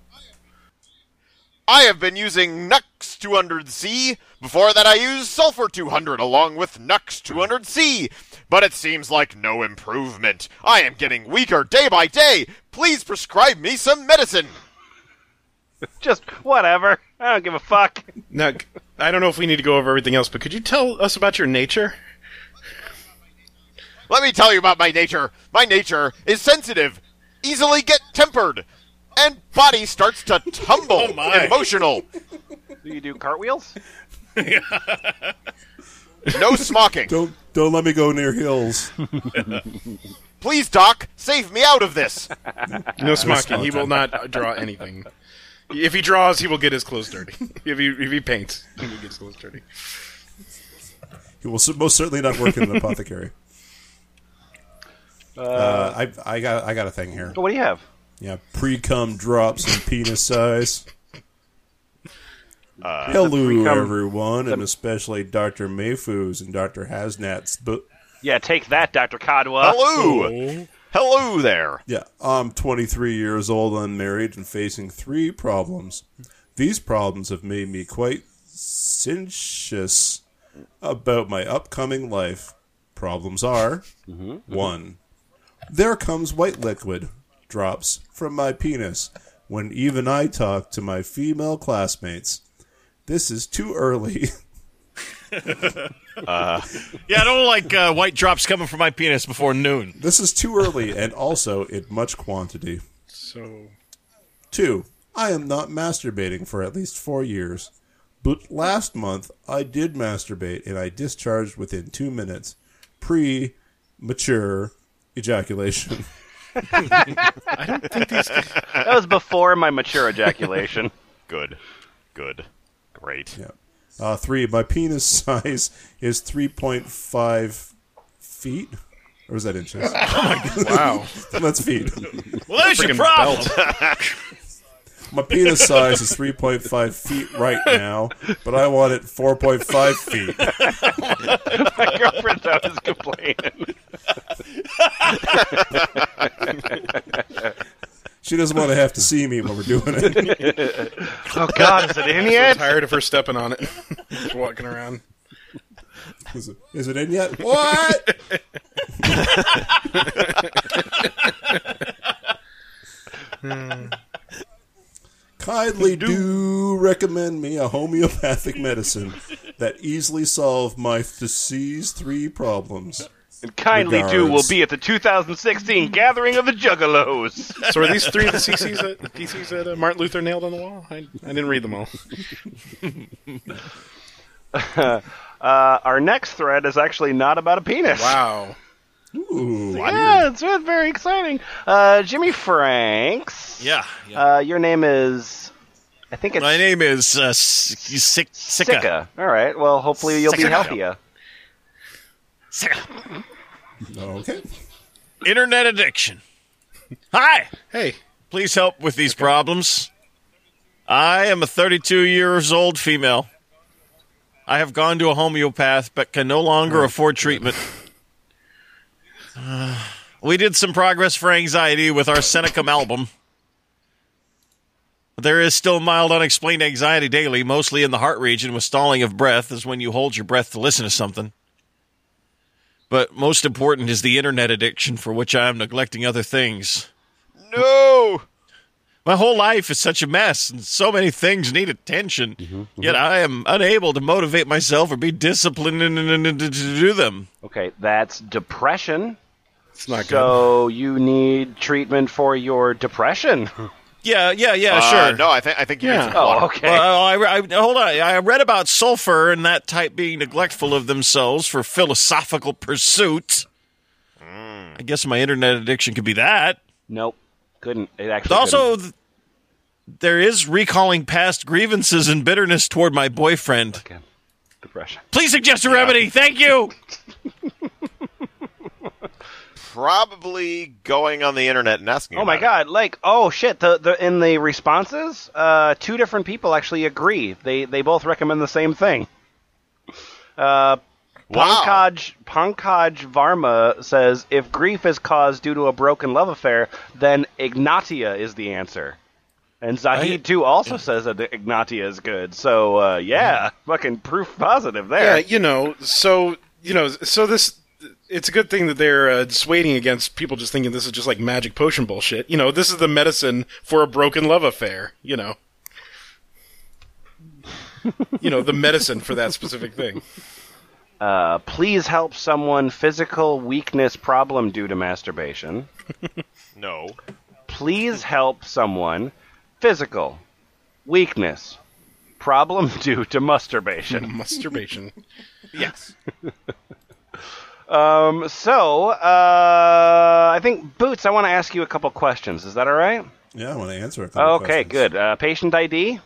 I have been using Nux 200C. Before that, I used Sulfur 200 along with Nux 200C. But it seems like no improvement. I am getting weaker day by day. Please prescribe me some medicine. Just whatever. I don't give a fuck. Now, I don't know if we need to go over everything else, but could you tell us about your nature? Let me tell you about my nature. My nature is sensitive, easily get tempered, and body starts to tumble. my. Emotional. Do you do cartwheels? No smocking. Don't don't let me go near hills. Please, Doc, save me out of this. No smocking. He will not draw anything. If he draws, he will get his clothes dirty. If he if he paints, he will get his clothes dirty. He will most certainly not work in an apothecary. Uh, I I got I got a thing here. Oh, what do you have? Yeah, pre cum drops in penis size. Uh, Hello, pre-cum- everyone, and especially Dr. Mayfoo's and Dr. Hasnat's book. Yeah, take that, Dr. Codwa. Hello. Hello there. Yeah, I'm 23 years old, unmarried, and facing three problems. These problems have made me quite anxious about my upcoming life. Problems are mm-hmm, mm-hmm. one, there comes white liquid drops from my penis when even I talk to my female classmates. This is too early. Yeah, I don't like uh, white drops coming from my penis before noon. this is too early, and also in much quantity. So Two, I am not masturbating for at least four years. But last month, I did masturbate and I discharged within two minutes. Pre mature ejaculation. That was before my mature ejaculation. Good. Good. Great. yeah. Uh, three, my penis size is 3.5 feet. Or is that inches? oh my god! wow, That's feet. Well, that's your problem. Belt. My penis size is 3.5 feet right now, but I want it 4.5 feet. my girlfriend's always complaining. She doesn't want to have to see me when we're doing it. Oh, God, is it in yet? I'm tired of her stepping on it, Just walking around. Is it, is it in yet? What? Hmm. Kindly do recommend me a homeopathic medicine that easily solve my disease three problems. And kindly do will be at the 2016 Gathering of the Juggalos. So are these three of the CCs that PCs that uh, Martin Luther nailed on the wall? I, I didn't read them all. Uh, our next thread is actually not about a penis. Wow. Ooh, Yeah, it's, it's very exciting. Uh, Jimmyfranks. Yeah. yeah. Uh, your name is. I think it's My name is uh, S- Sick Sika. Sika. All right. Well, hopefully you'll be Sika. healthier. Sika. okay. Internet addiction. Hi. Hey, Please help with these problems. I am a 32 years old female. I have gone to a homeopath but can no longer afford treatment. We did some progress for anxiety with Arsenicum album. There is still mild unexplained anxiety daily, mostly in the heart region with stalling of breath, is when you hold your breath to listen to something. But most important is the internet addiction for which I am neglecting other things. No! My whole life is such a mess, and so many things need attention. Mm-hmm, mm-hmm. Yet I am unable to motivate myself or be disciplined in- in- in- to do them. Okay, that's depression. it's not good. So you need treatment for your depression. Yeah, yeah, yeah, Uh, sure. No, I think I think you Yeah. need some Oh, okay. Well, I, I, hold on. I read about sulfur and that type being neglectful of themselves for philosophical pursuit. Mm. I guess my internet addiction could be that. Nope. Couldn't. It actually. Also, couldn't. Th- there is recalling past grievances and bitterness toward my boyfriend. Again, depression. Please suggest a remedy. Thank you. Probably going on the internet and asking. Oh my about god! Like, oh shit! The, the in the responses, uh, two different people actually agree. They they both recommend the same thing. Uh, Wow. Pankaj Pankaj Varma says if grief is caused due to a broken love affair, then Ignatia is the answer. And Zahid too also says that Ignatia is good. So uh, yeah, fucking proof positive there. Yeah, you know, so you know, so this it's a good thing that they're uh, dissuading against people just thinking this is just like magic potion bullshit. You know, this is the medicine for a broken love affair. You know, you know, the medicine for that specific thing. Uh, please help someone physical weakness problem due to masturbation. No. please help someone physical weakness problem due to masturbation. Masturbation. Yes. um so uh i think boots i want to ask you a couple questions. Is that all right? Yeah, I want to answer a couple okay questions. good. Uh patient id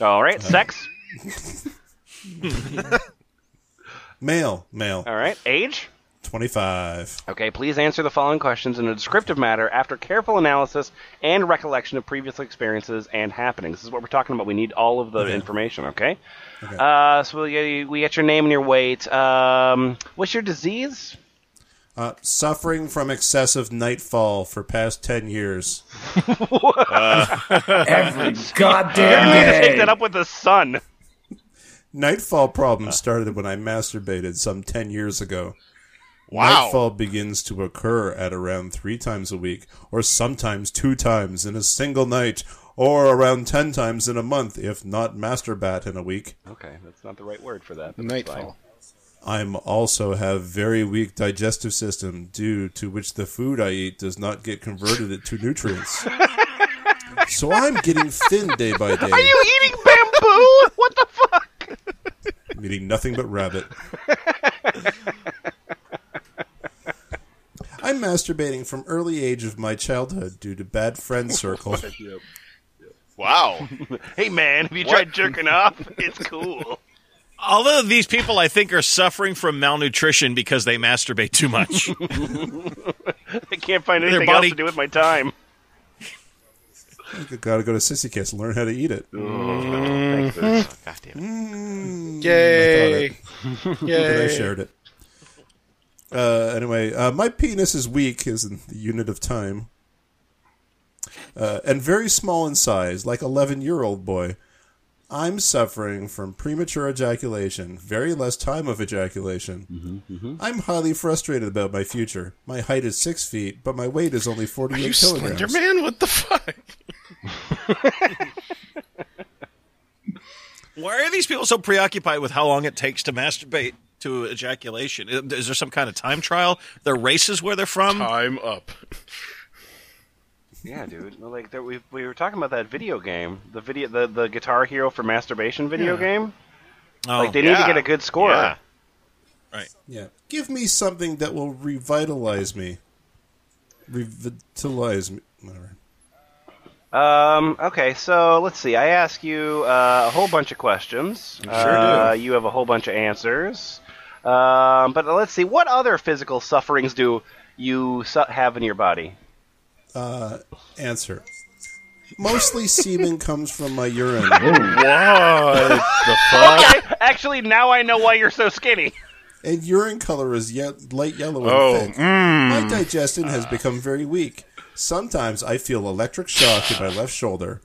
all right. Sex? Male, male, all right. Age 25. Okay, please answer the following questions in a descriptive manner after careful analysis and recollection of previous experiences and happenings. This is what we're talking about. We need all of the Okay. information, okay? Uh, so we get, we get your name and your weight. Um, what's your disease? Uh, suffering from excessive nightfall for past 10 years. Every goddamn You need to take that up with the sun. Nightfall problem started when I masturbated some 10 years ago. Wow. Nightfall begins to occur at around three times a week, or sometimes two times in a single night, or around 10 times in a month, if not masturbat in a week. Okay, that's not the right word for that. but. Nightfall. I'm also have very weak digestive system due to which the food I eat does not get converted into nutrients. so I'm getting thin day by day. Are you eating bamboo? what the fuck? I'm eating nothing but rabbit. I'm masturbating from early age of my childhood due to bad friend circle. Wow. Hey man, have you What? tried jerking off? It's cool. Although these people, I think, are suffering from malnutrition because they masturbate too much. I can't find anything body- else to do with my time. I gotta go to Sissy Kiss and learn how to eat it. Thanks, Boots. God damn it. Yay! But I Yay! shared it. Uh, anyway, uh, my penis is weak, is in the unit of time, uh, and very small in size, like eleven year old boy. I'm suffering from premature ejaculation, very less time of ejaculation. I'm highly frustrated about my future. My height is six feet, but my weight is only Are you 48 Slender kilograms. Man? What the fuck? Why are these people so preoccupied with how long it takes to masturbate to ejaculation? Is there some kind of time trial? There are races where they're from? Time up. Yeah, dude. Well, Like there, we we were talking about that video game, the video, the the Guitar Hero for masturbation video game. Oh, Like they need to get a good score. Yeah. right. Yeah, give me something that will revitalize me. Revitalize me. Whatever. Um. Okay. So let's see. I ask you uh, a whole bunch of questions. Sure uh, You have a whole bunch of answers. Um. But let's see. What other physical sufferings do you su- have in your body? Answer. Mostly semen comes from my urine. What the fuck? Okay. Actually, now I know why you're so skinny. and urine color is ye- light yellow and Oh, thick. My digestion has become very weak. Sometimes I feel electric shock in my left shoulder.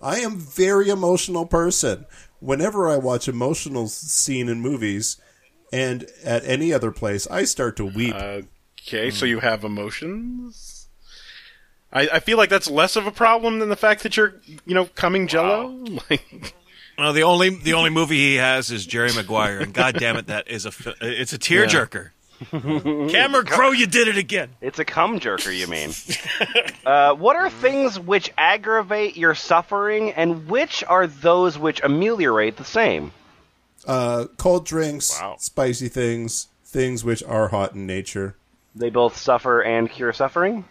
I am very emotional person. Whenever I watch emotional scene in movies and at any other place, I start to weep. Okay, so you have emotions. I, I feel like that's less of a problem than the fact that you're, you know, coming jello. Like, Well, the only the only movie he has is Jerry Maguire, and God damn it, that is a it's a tearjerker. Cameron Crowe, you did it again. It's a cum jerker, you mean? uh, what are things which aggravate your suffering, and which are those which ameliorate the same? Uh, cold drinks, Wow. spicy things, things which are hot in nature. They both suffer and cure suffering.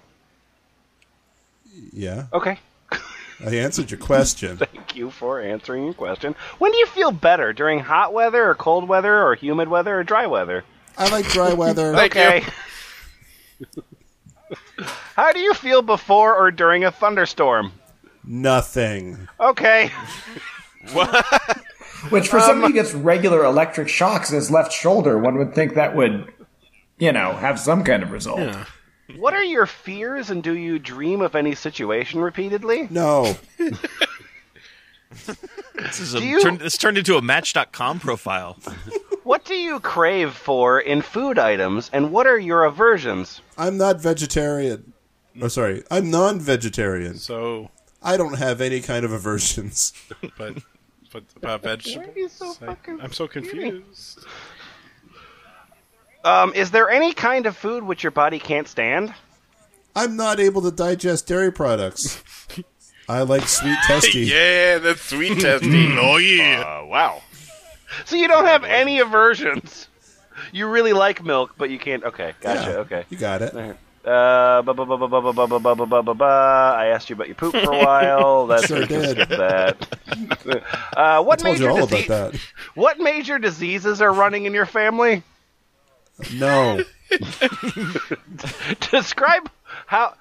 Yeah, Okay. I answered your question. Thank you for answering your question. When do you feel better? During hot weather or cold weather or humid weather or dry weather? I like dry weather. Thank okay. How do you feel before or during a thunderstorm? Nothing. Okay. Which, for somebody um, who gets regular electric shocks in his left shoulder, one would think that would, you know, have some kind of result. What are your fears and do you dream of any situation repeatedly? No. This is a, Do you- turned, this turned into a Match.com profile. What do you crave for in food items and what are your aversions? I'm not vegetarian. Oh, sorry. I'm non-vegetarian. So, I don't have any kind of aversions. but but about vegetables, Why are you so I, fucking I'm so confused. Um, is there any kind of food which your body can't stand? I'm not able to digest dairy products. I like sweet testy. Yeah, that's sweet testy. Oh yeah. Uh, wow. So you don't have any aversions. You really like milk, but you can't. Okay, gotcha. Yeah, Okay. You got it. Uh. I asked you about your poop for a while. That's Sure did. that. Uh, what told you major all disease? about that. What major diseases are running in your family? No. Describe how.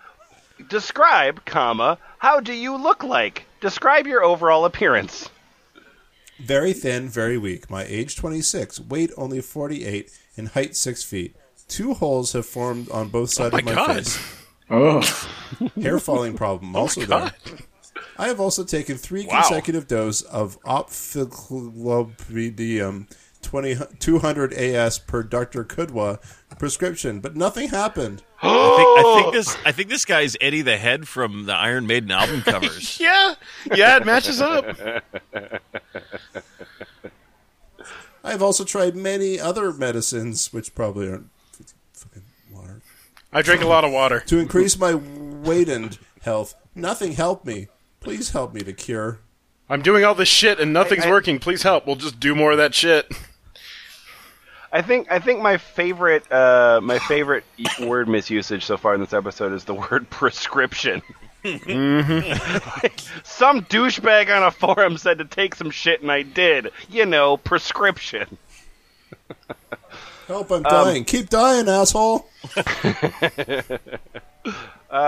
Describe, comma. How do you look like? Describe your overall appearance. Very thin, very weak. My age 26, weight only 48, and height 6 feet. Two holes have formed on both oh sides my of my God. face. Oh, Hair falling problem oh also there. I have also taken three Wow. consecutive doses of ophthalmopedium 20, 200 AS per Dr. Kudwa prescription, but nothing happened. I think, I think this I think this guy's Eddie the Head from the Iron Maiden album covers. Yeah, yeah, it matches up. I have also tried many other medicines, which probably aren't fucking water, I drink a lot of water. to increase my weight and health. Nothing helped me. Please help me to cure. I'm doing all this shit and nothing's I- working. Please help. We'll just do more of that shit. I think I think my favorite uh, my favorite word misusage so far in this episode is the word prescription. Like, some douchebag on a forum said to take some shit, and I did. You know, prescription. Help, I'm dying. Keep dying, asshole. Uh,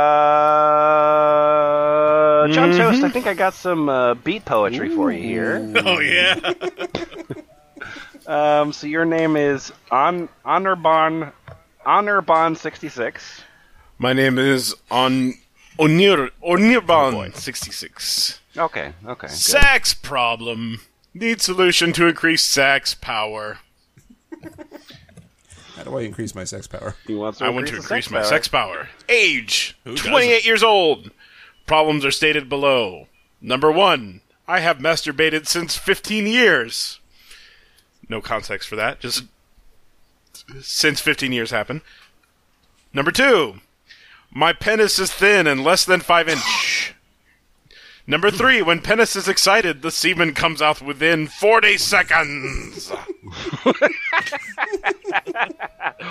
John Toast, I think I got some uh, beat poetry for you here. oh yeah. Um, so your name is On Honorbon Honorbon sixty six. My name is On Onir Onirban sixty six. Okay, okay. good. Sax problem. Need solution to increase sax power. How do I increase my sex power? He wants to I want to increase sex my power. sex power. Age doesn't? 28 years old. Problems are stated below. Number 1. I have masturbated since 15 years. No context for that. Just since 15 years happened. Number 2. My penis is thin and less than 5 inch. Number 3. When penis is excited, the semen comes out within 40 seconds.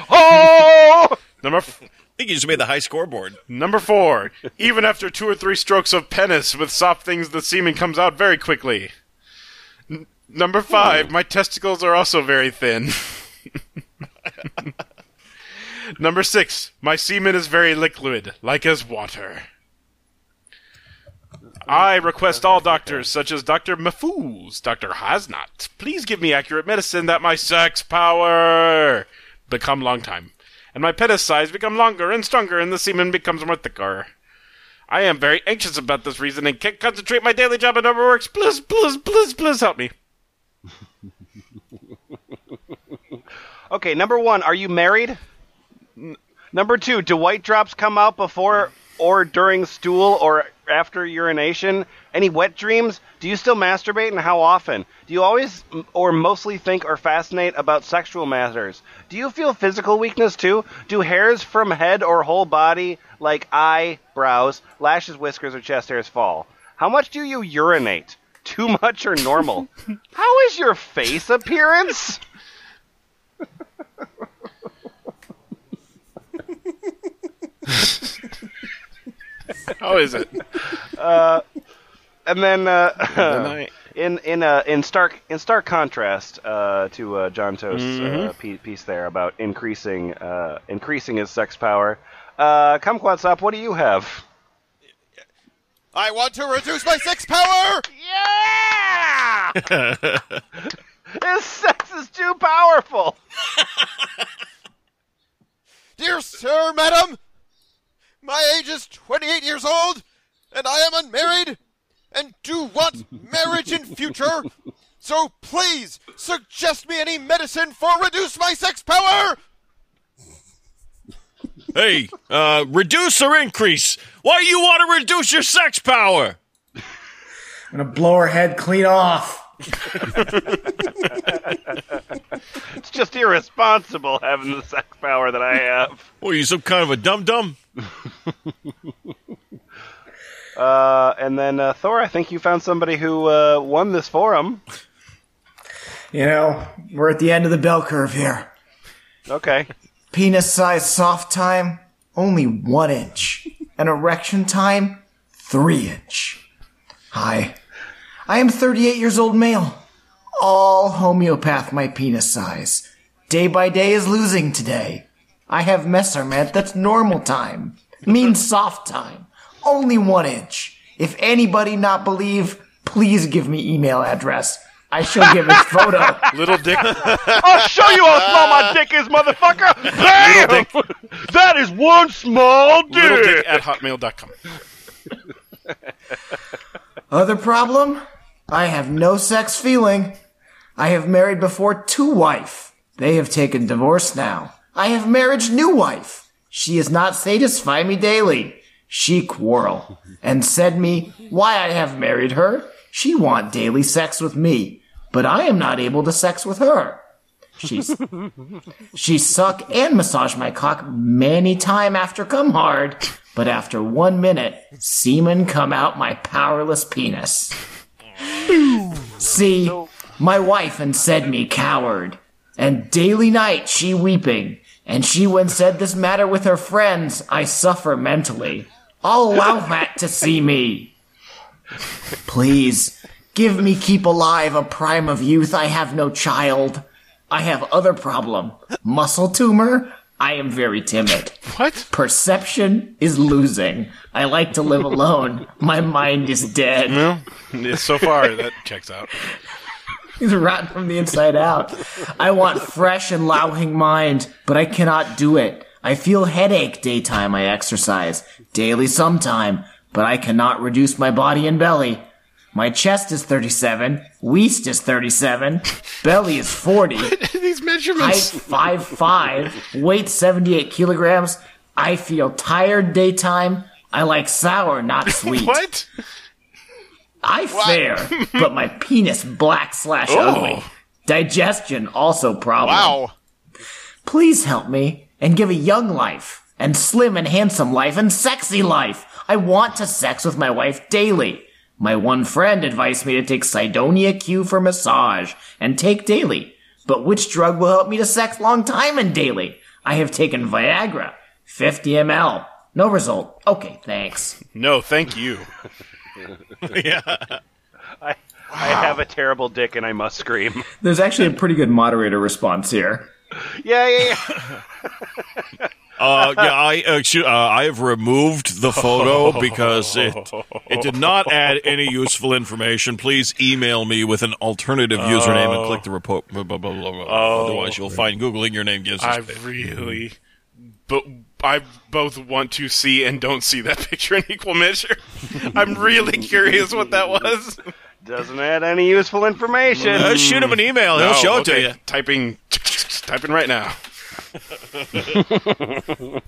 Oh! Number f- I think you just made the high scoreboard. Number four, even after two or three strokes of penis with soft things, the semen comes out very quickly. Number five, my testicles are also very thin. Number six, my semen is very liquid, like as water. I request all doctors, such as Dr. Mahfouz, Dr. Hasnot, please give me accurate medicine that my sex power become long time, and my penis size become longer and stronger, and the semen becomes more thicker. I am very anxious about this reason and can't concentrate my daily job and never works. Please, please, please, please help me. Okay, number one, are you married? N- number two, do white drops come out before or during stool or after urination? Any wet dreams? Do you still masturbate and how often? Do you always or mostly think or fascinate about sexual matters? Do you feel physical weakness too? Do hairs from head or whole body, like eye, brows, lashes, whiskers, or chest hairs fall? How much do you urinate? Too much or normal? how is your face appearance? How is it? And then, uh, in in uh, in stark in stark contrast uh, to uh, John Toast's uh, pe- piece there about increasing uh, increasing his sex power, uh, Kumquatxop, what do you have? I want to reduce my sex power! Yeah! his sex is too powerful. Dear sir, madam, my age is 28 years old, and I am unmarried, and do want marriage in future. So please suggest me any medicine for reduce my sex power. Hey, uh, reduce or increase? Why you want to reduce your sex power? I'm gonna blow her head clean off. It's just irresponsible having the sex power that I have. What are you, some kind of a dum dum? Uh, and then uh, Thor, I think you found somebody who uh, won this forum. You know, we're at the end of the bell curve here. Okay. Penis size soft time, only one inch. And erection time, three inch. Hi. I am 38 years old male. All homeopath my penis size. Day by day is losing today. I have Messermet that's normal time. Means soft time. Only one inch. If anybody not believe, please give me email address. I shall give its photo. Little dick. I'll show you how small my dick is, motherfucker! Damn! That is one small dick. Little dick dick! at hotmail.com. Other problem? I have no sex feeling. I have married before two wife. They have taken divorce now. I have marriage new wife. She is not satisfy me daily. She quarrel and said me why I have married her. She want daily sex with me, but I am not able to sex with her. She's she suck and massage my cock many time after come hard, but after one minute, semen come out my powerless penis. See, my wife and said me coward, and daily night she weeping, and she when said this matter with her friends, I suffer mentally. I'll allow that to see me. Please, give me keep alive a prime of youth. I have no child. I have other problem. Muscle tumor. I am very timid. What? Perception is losing. I like to live alone. My mind is dead. Well, yeah, so far that checks out. He's rotten from the inside out. I want fresh and loughing mind, but I cannot do it. I feel headache daytime I exercise, daily sometime, but I cannot reduce my body and belly. My chest is 37, waist is 37, belly is 40, These measurements? height measurements. 5'5", weight 78 kilograms. I feel tired daytime. I like sour, not sweet. What? I fair, but my penis black slash oh. ugly. Digestion also problem. Wow. Please help me and give a young life and slim and handsome life and sexy life. I want to sex with my wife daily. My one friend advised me to take Cydonia Q for massage and take daily. But which drug will help me to sex long time and daily? I have taken Viagra, 50 ml. No result. Okay, thanks. No, thank you. Yeah, I have a terrible dick and I must scream. There's actually a pretty good moderator response here. Yeah, yeah, yeah. Uh, yeah, I actually, uh, I have removed the photo because it it did not add any useful information. Please email me with an alternative username and click the report. Blah, blah, blah, blah, blah. Otherwise, you'll find googling your name gives you I us. really, but I both want to see and don't see that picture in equal measure. I'm really curious what that was. Doesn't add any useful information. Uh, shoot him an email. He'll No, show it okay, to you. Typing, typing right now.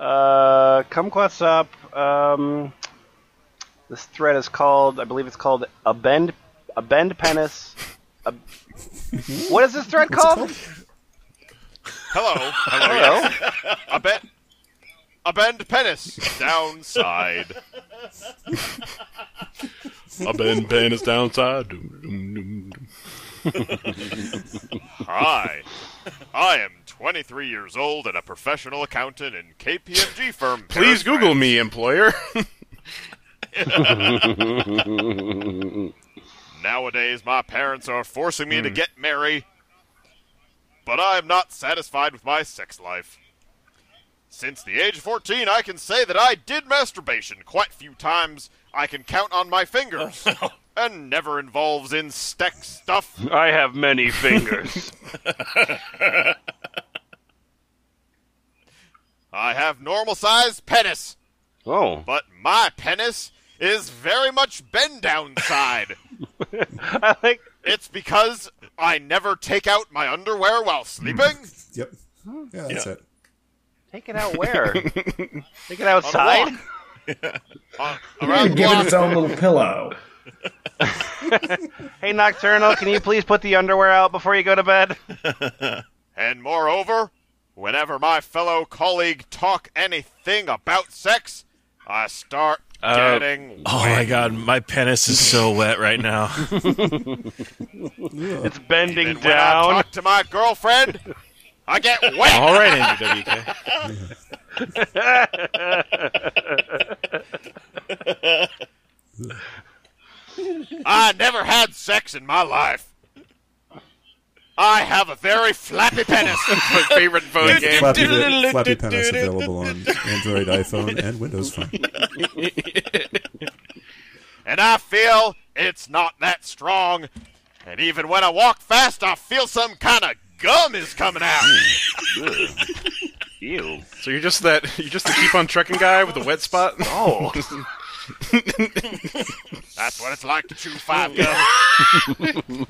Uh, Kumquatxop. Um, this thread is called, I believe it's called a bend, a bend penis. A, what is this thread called? Hello. Hello. yes. A bend. A bend penis. Downside. A bend pen is downside. Hi. I am 23 years old and a professional accountant in KPMG firm. Please Paris, Google France. me, employer. Nowadays, my parents are forcing me Hmm. to get married, but I am not satisfied with my sex life. Since the age of 14, I can say that I did masturbation quite a few times. I can count on my fingers, and never involves in sex stuff. I have many fingers. I have normal sized penis, oh, but my penis is very much bend down side. I like. it's because I never take out my underwear while sleeping. Yep. Yeah, that's it. Take it out where? Take it outside. Uh, around the Give it its own little pillow. Hey, Nocturnal, can you please put the underwear out before you go to bed? And moreover, whenever my fellow colleague talk anything about sex, I start Uh, getting Oh my god, my penis is so wet right now. It's bending And when I down. talk to my girlfriend, I get wet. All right, Andy WK. I never had sex in my life. I have a very flappy penis. My favorite phone game. Flappy, Bit- Flappy Penis available on Android, iPhone, and Windows Phone. and I feel it's not that strong. And even when I walk fast, I feel some kind of gum is coming out. Hmm. Ew. So you're just that you're just the keep on trucking guy with a wet spot. Oh. That's what it's like to chew five gum.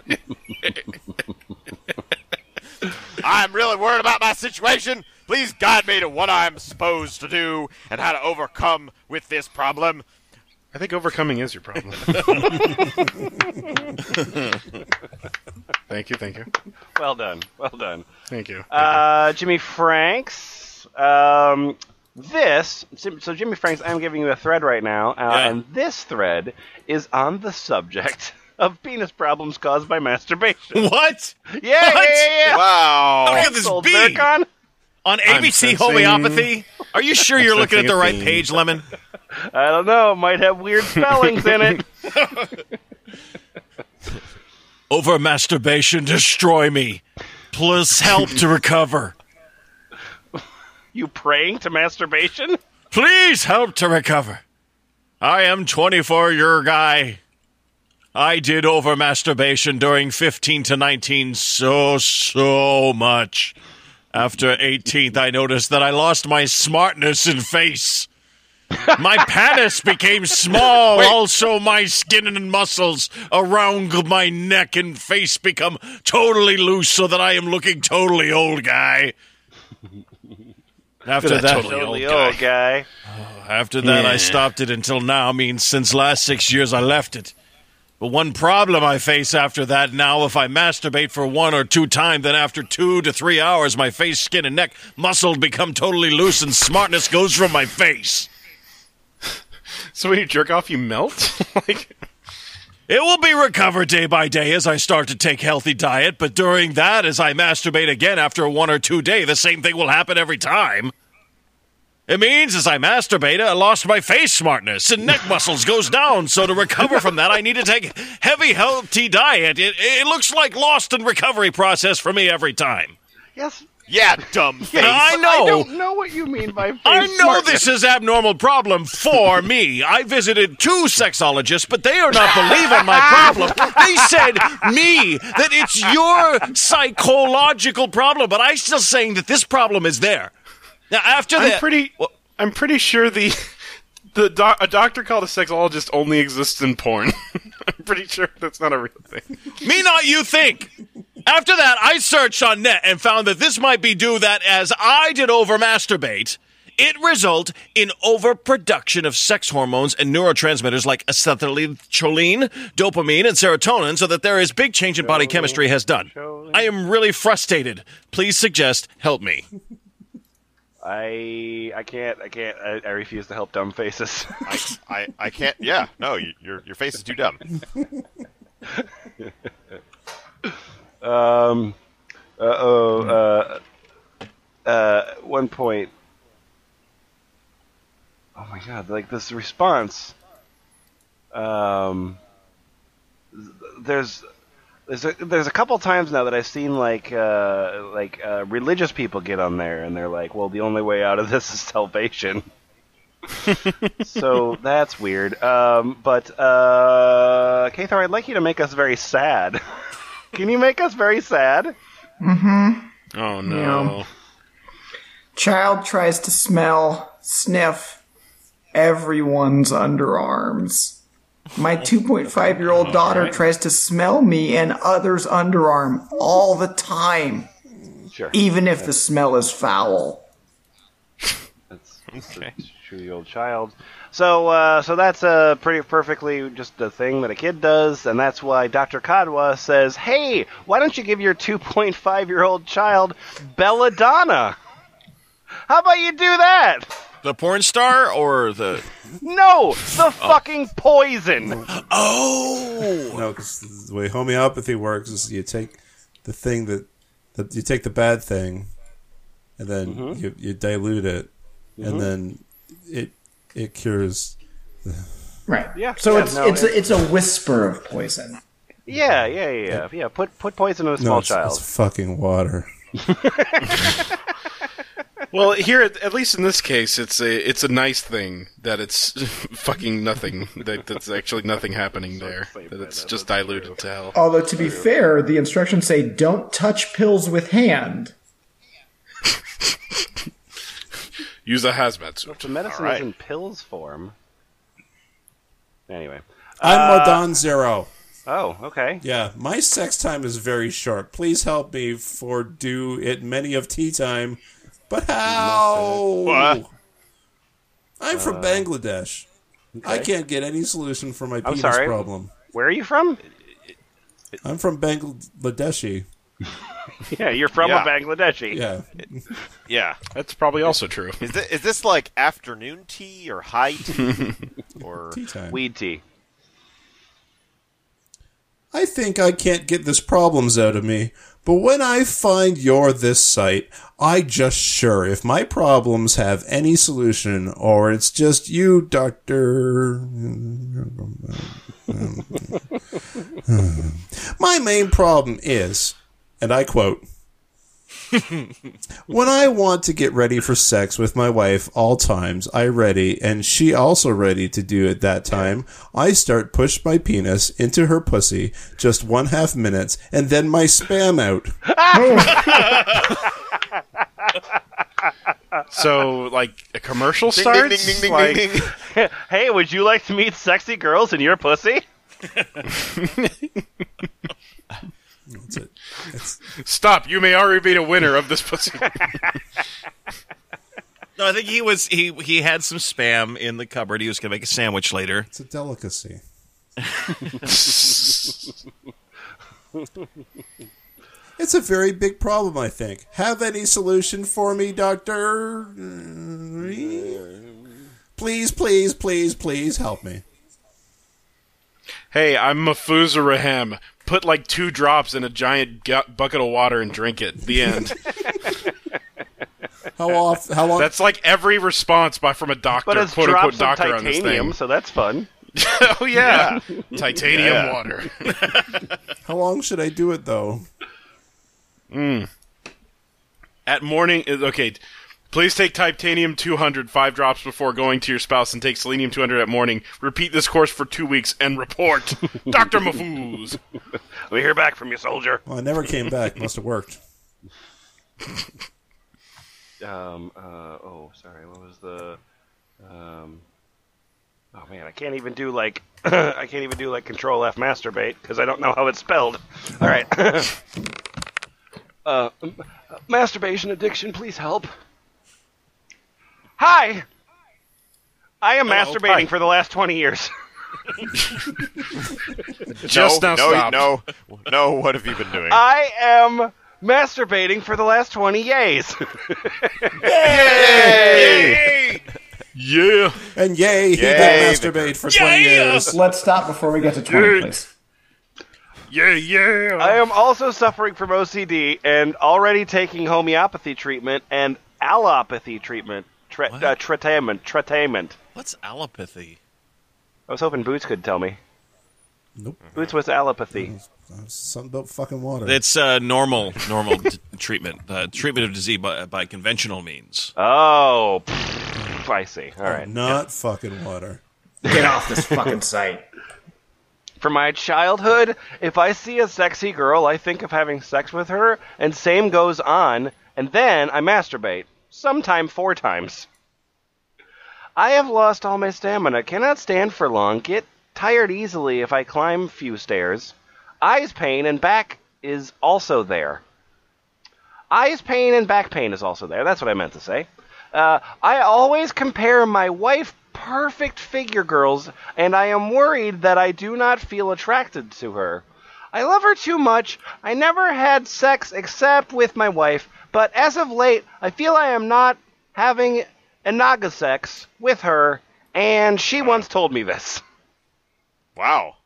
I'm really worried about my situation. Please guide me to what I'm supposed to do and how to overcome with this problem. I think overcoming is your problem. thank you, thank you, Well done. Well done. thank you. Uh, Jimmyfranks. Um, this. So, Jimmyfranks, I'm giving you a thread right now, uh, Yeah. and this thread is on the subject of penis problems caused by masturbation. what? Yeah, What? yeah, yeah, yeah. Wow. How could this Sold be? Zircon. On ABC sensing- homeopathy? Are you sure you're looking at the right page, Lemon? I don't know. Might have weird spellings in it. Over masturbation, destroy me. Plus help to recover. You praying to masturbation? Please help to recover. I am 24 year guy. I did over masturbation during 15 to 19 so, so much. After 18th, I noticed that I lost my smartness in face. My penis became small. Also, my skin and muscles around my neck and face become totally loose so that I am looking totally old guy. After that, Totally old guy. Oh, after that, I stopped it until now. I mean, since last six years, I left it. But one problem I face after that now, if I masturbate for one or two times, then after two to three hours, my face, skin, and neck muscle become totally loose and smartness goes from my face. So when you jerk off, you melt. like It will be recovered day by day as I start to take healthy diet, but during that, as I masturbate again after one or two day, the same thing will happen every time. It means as I masturbate, I lost my face smartness and neck muscles goes down. So to recover from that, I need to take heavy, healthy diet. It, it looks like lost in recovery process for me every time. Yes. Yeah, dumb face. I know. I don't know what you mean by face I know smartness. this is abnormal problem for me. I visited two sexologists, but they are not believing my problem. They said me that it's your psychological problem, but I'm still saying that this problem is there. Now after I'm that, pretty. I'm pretty sure the the doc, a doctor called a sexologist only exists in porn. I'm pretty sure that's not a real thing. me not you think. After that, I searched on net and found that this might be due that as I did over masturbate, it result in overproduction of sex hormones and neurotransmitters like acetylcholine, dopamine, and serotonin, so that there is big change in body chemistry has done. I am really frustrated. Please suggest help me. I I can't I can't I, I refuse to help dumb faces. I, I, I can't. Yeah, no, you, your your face is too dumb. um. Uh oh. Uh. uh, one point, oh my god, like this response. Um, there's there's a, there's a couple times now that I've seen like uh, like uh, religious people get on there and they're like, well, the only way out of this is salvation. so that's weird. Um, but uh, K. Thor, I'd like you to make us very sad. Can you make us very sad? Mhm. Oh no. Child tries to smell, sniff everyone's underarms. My 2.5 year old daughter tries to smell me and others' underarm all the time, Sure. even if the smell is foul. That's, that's a true old child. So, uh, so that's uh, pretty perfectly just a thing that a kid does, and that's why Dr. Kadwa says, "Hey, why don't you give your 2.5 year old child belladonna? How about you do that? The porn star or the. No, the fucking poison. Oh! No, 'cause the way homeopathy works is you take the thing that, that you take the bad thing, and then Mm-hmm. you, you dilute it, and then it it cures. Right. Yeah, So yeah, it's no, it's a, it's a whisper of poison. Yeah, yeah, yeah, yeah. yeah put put poison in a No, small it's, child. it's fucking water. Well, here at, at least in this case, it's a it's a nice thing that it's fucking nothing. That that's actually nothing happening there. That it's just diluted to hell. Although to be fair, the instructions say don't touch pills with hand. Use a hazmat suit. The medicine All is in pills form. Anyway. I'm uh, Modon Zero. Oh, okay. Yeah, my sex time is very short. Please help me for do it many of tea time. But how? I'm from uh. Bangladesh. I can't get any solution for my penis sorry? problem. Where are you from? I'm from Bangladeshi. Yeah, you're from Yeah. a Bangladeshi. Yeah. Yeah. That's probably also true. Is this, is this like afternoon tea or high tea or Tea time. Weed tea. I think I can't get this problems out of me, but when I find your this site, I just sure if my problems have any solution or it's just you, Doctor. my main problem is, and I quote, when I want to get ready for sex with my wife all times, I ready, and she also ready to do it that time, I start push my penis into her pussy just one half minutes, and then my spam out. So, like, a commercial Ding, starts. ding, ding, ding, like, ding, ding. Hey, would you like to meet sexy girls in your pussy? That's it. It's, Stop! You may already be the winner of this pussy. No, I think he was he he had some spam in the cupboard. He was gonna make a sandwich later. it's a delicacy. It's a very big problem, I think. Have any solution for me, Doctor? Mm-hmm. Please, please, please, please help me. Hey, I'm Mafuza Raham. Put like two drops in a giant gu- bucket of water and drink it. The end. How off? How long? That's like every response by from a doctor, But it's quote unquote drops of doctor on this titanium, thing. so that's fun. oh yeah, titanium Yeah. water. how long should I do it though? Hmm. At morning, okay. Please take titanium 200 five drops before going to your spouse, and take selenium 200 at morning. Repeat this course for two weeks and report, Doctor Mafuz. We hear back from you, soldier. Well, I never came back. Must have worked. Um. Uh. Oh, sorry. What was the? Um. Oh man, I can't even do like I can't even do like Control F masturbate because I don't know how it's spelled. All right. uh, m- masturbation addiction. Please help. Hi. I am masturbating hi. for the last twenty years. Just no, now no, stop. no, no. What have you been doing? I am masturbating for the last twenty yays. Yay! Yeah. And yay, he Yay, did masturbate for 20 years. Let's stop before we get to 20, please. Yeah, yeah. I am also suffering from OCD and already taking homeopathy treatment and allopathy treatment. Tre- What? uh, treatment. Treatment. What's allopathy? I was hoping Boots could tell me. Nope. Boots, what's allopathy? Something about fucking water. It's uh, normal normal t- treatment. Uh, treatment of disease by, by conventional means. Oh, pff, I see. All right. Not fucking water. Get off this fucking site. From my childhood, if I see a sexy girl, I think of having sex with her, and same goes on, and then I masturbate. Sometime four times. I have lost all my stamina, cannot stand for long, get tired easily if I climb few stairs. Eyes pain and back is also there. Eyes pain and back pain is also there. That's what I meant to say. Uh, I always compare my wife perfect figure girls, and I am worried that I do not feel attracted to her. I love her too much. I never had sex except with my wife, but as of late, I feel I am not having enaga sex with her, and she once told me this. Wow.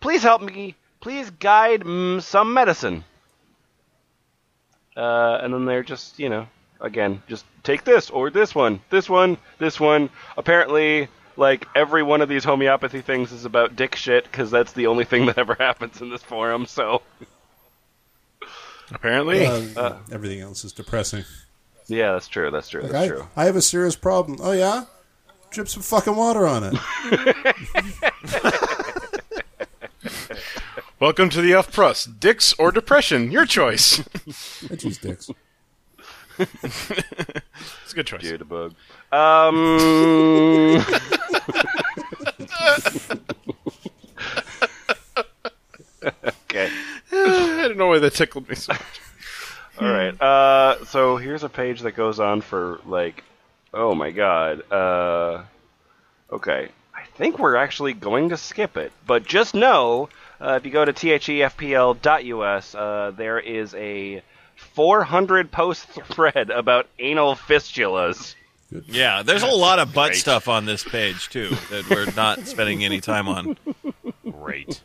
Please help me. Please guide mm, some medicine. Uh, and then they're just, you know, again, just take this or this one, this one, this one. Apparently, like every one of these homeopathy things is about dick shit because that's the only thing that ever happens in this forum. So, Apparently. Uh, everything else is depressing. yeah, that's true. That's true. Like, That's I, true. I have a serious problem. Oh yeah, drip some fucking water on it. Welcome to the Elf Press. Dicks or depression, your choice. I choose dicks. It's a good choice. Jitterbug. Um. okay. I don't know why that tickled me so much. All right. Uh, so here's a page that goes on for like, oh my god. Uh, okay. I think we're actually going to skip it, but just know uh, if you go to thefpl.us, uh, there is a 400 post thread about anal fistulas. Yeah, there's a lot of butt stuff on this page too that we're not spending any time on. Great.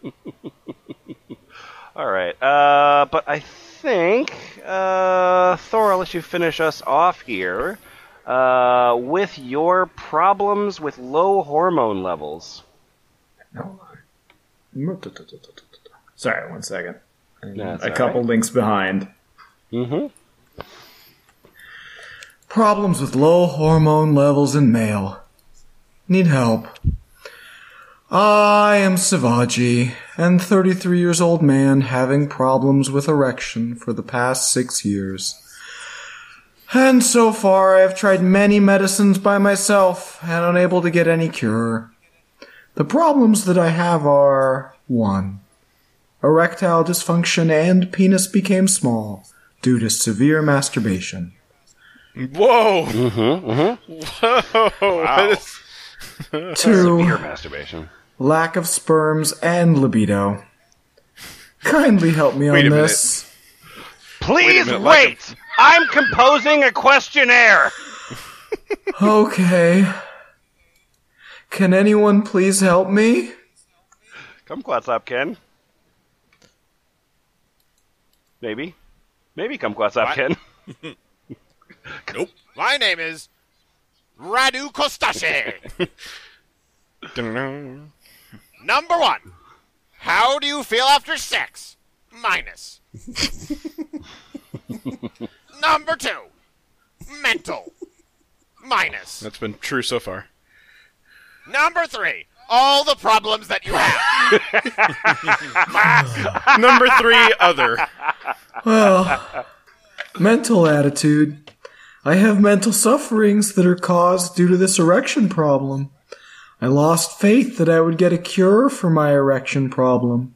All right. Uh, but I think uh, Thor, I'll let you finish us off here uh, with your problems with low hormone levels. Sorry, one second. That's a couple right. links behind. Mm-hmm. Problems with low hormone levels in male. Need help. I am Savaji, and 33 years old man having problems with erection for the past six years. And so far I have tried many medicines by myself and unable to get any cure. The problems that I have are 1. Erectile dysfunction and penis became small due to severe masturbation. Whoa! Mm-hmm, mm-hmm. Whoa! What is- Two, Severe masturbation. Lack of sperms and libido. Kindly help me on Wait a minute. this. Please minute, wait. I'm composing a questionnaire. Okay. Can anyone please help me? Come, Quatsop Ken. Maybe. Maybe come, Quatsop What? Ken. Nope. My name is Radu Kostase. Number one. How do you feel after sex? Minus. Number two. Mental. Minus. That's been true so far. Number three. All the problems that you have. Number three, other. Well, mental attitude. I have mental sufferings that are caused due to this erection problem. I lost faith that I would get a cure for my erection problem.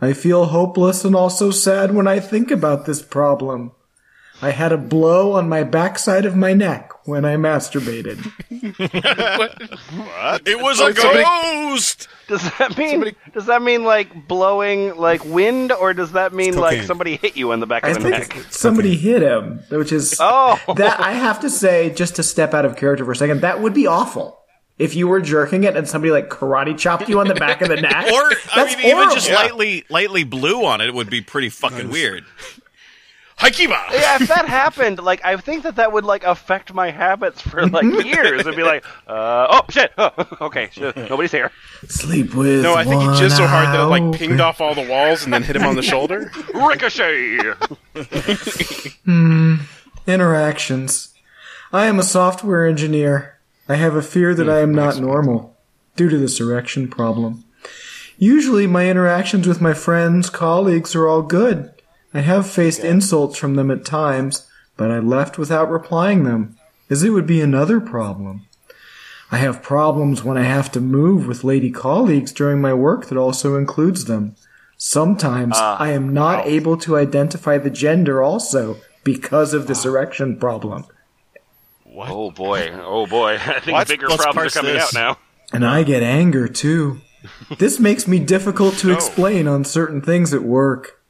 I feel hopeless and also sad when I think about this problem. I had a blow on my backside of my neck when I masturbated. What? It was a Somebody- ghost. Does that mean does that mean like blowing like wind or does that mean like somebody hit you in the back I of the think neck? somebody hit him, which is Oh. that I have to say, just to step out of character for a second, that would be awful. If you were jerking it and somebody like karate chopped you on the back of the neck, Or I That's mean, even just horrible. lightly lightly blew on it would be pretty fucking weird. Haikiba! yeah, if that happened, like I think that that would like affect my habits for like years. It'd be like, uh, oh shit, oh, okay, shit, nobody's here. sleep with. No, I think he one jizzed so hard that it like pinged off all the walls and then hit him on the shoulder. Ricochet. Interactions. I am a software engineer. I have a fear that I am not normal due to this erection problem. Usually, my interactions with my friends, colleagues are all good. I have faced insults from them at times, but I left without replying them, as it would be another problem. I have problems when I have to move with lady colleagues during my work that also includes them. Sometimes ah, I am not able to identify the gender also because of this erection problem. Oh boy, oh boy, I think What? bigger Let's problems are coming this. out now. And I get anger too. This makes me difficult to explain on certain things at work.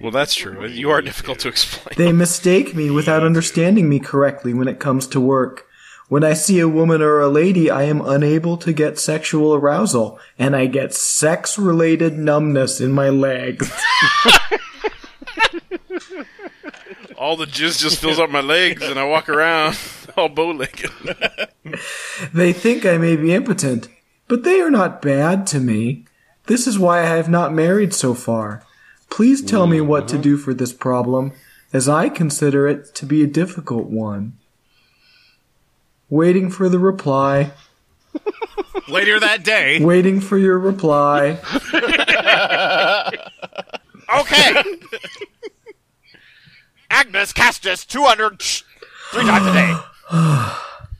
Well, that's true. You are difficult to explain. They mistake me without understanding me correctly when it comes to work. When I see a woman or a lady, I am unable to get sexual arousal, and I get sex related numbness in my legs. All the jizz just fills up my legs, and I walk around all bow-legged. They think I may be impotent, but they are not bad to me. This is why I have not married so far. Please tell me what to mm-hmm. do for this problem, as I consider it to be a difficult one. Waiting for the reply. Later that day, Waiting for your reply. Okay. Agnus Castus, 200 three times a day.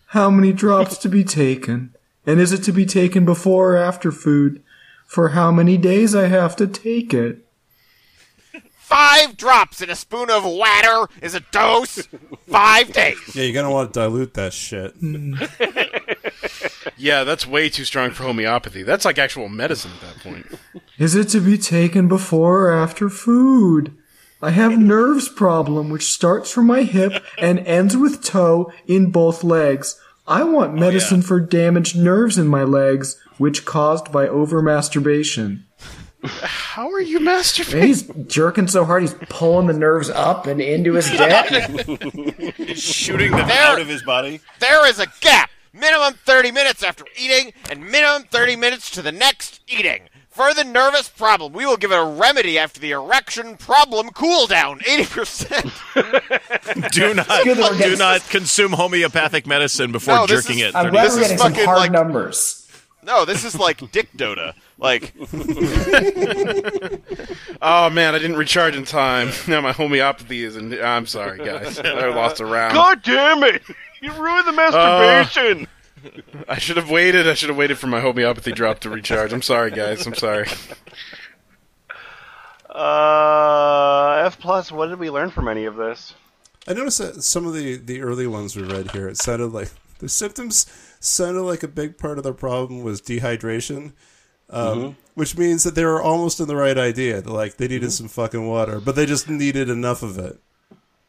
How many drops to be taken? And is it to be taken before or after food? For how many days I have to take it? Five drops in a spoon of water is a dose. Five days. Yeah, you're gonna want to dilute that shit. Hmm. yeah, that's way too strong for homeopathy. That's like actual medicine at that point. Is it to be taken before or after food? I have nerves problem which starts from my hip and ends with toe in both legs. I want oh, medicine for damaged nerves in my legs, which caused by over masturbation. How are you masturbating? He's jerking so hard he's pulling the nerves up and into his dick. shooting them There- out of his body. There is a gap. Minimum 30 minutes after eating and minimum 30 minutes to the next eating. For the nervous problem, we will give it a remedy after the erection problem cool down. 80%. Do not good that we're do getting- not consume homeopathic medicine before No, jerking is- it. I'm glad This we're is getting some fucking hard like- numbers. No, this is like Dick Dota. Like, Oh man, I didn't recharge in time. Now my homeopathy is in. I'm sorry, guys. I lost a round. God damn it! You ruined the uh, masturbation. I should have waited. I should have waited for my homeopathy drop to recharge. I'm sorry, guys. I'm sorry. uh, F plus. What did we learn from any of this? I noticed that some of the, the early ones we read here, it sounded like the symptoms sounded like a big part of the problem was dehydration, um, which means that they were almost in the right idea. Like they needed some fucking water, but they just needed enough of it.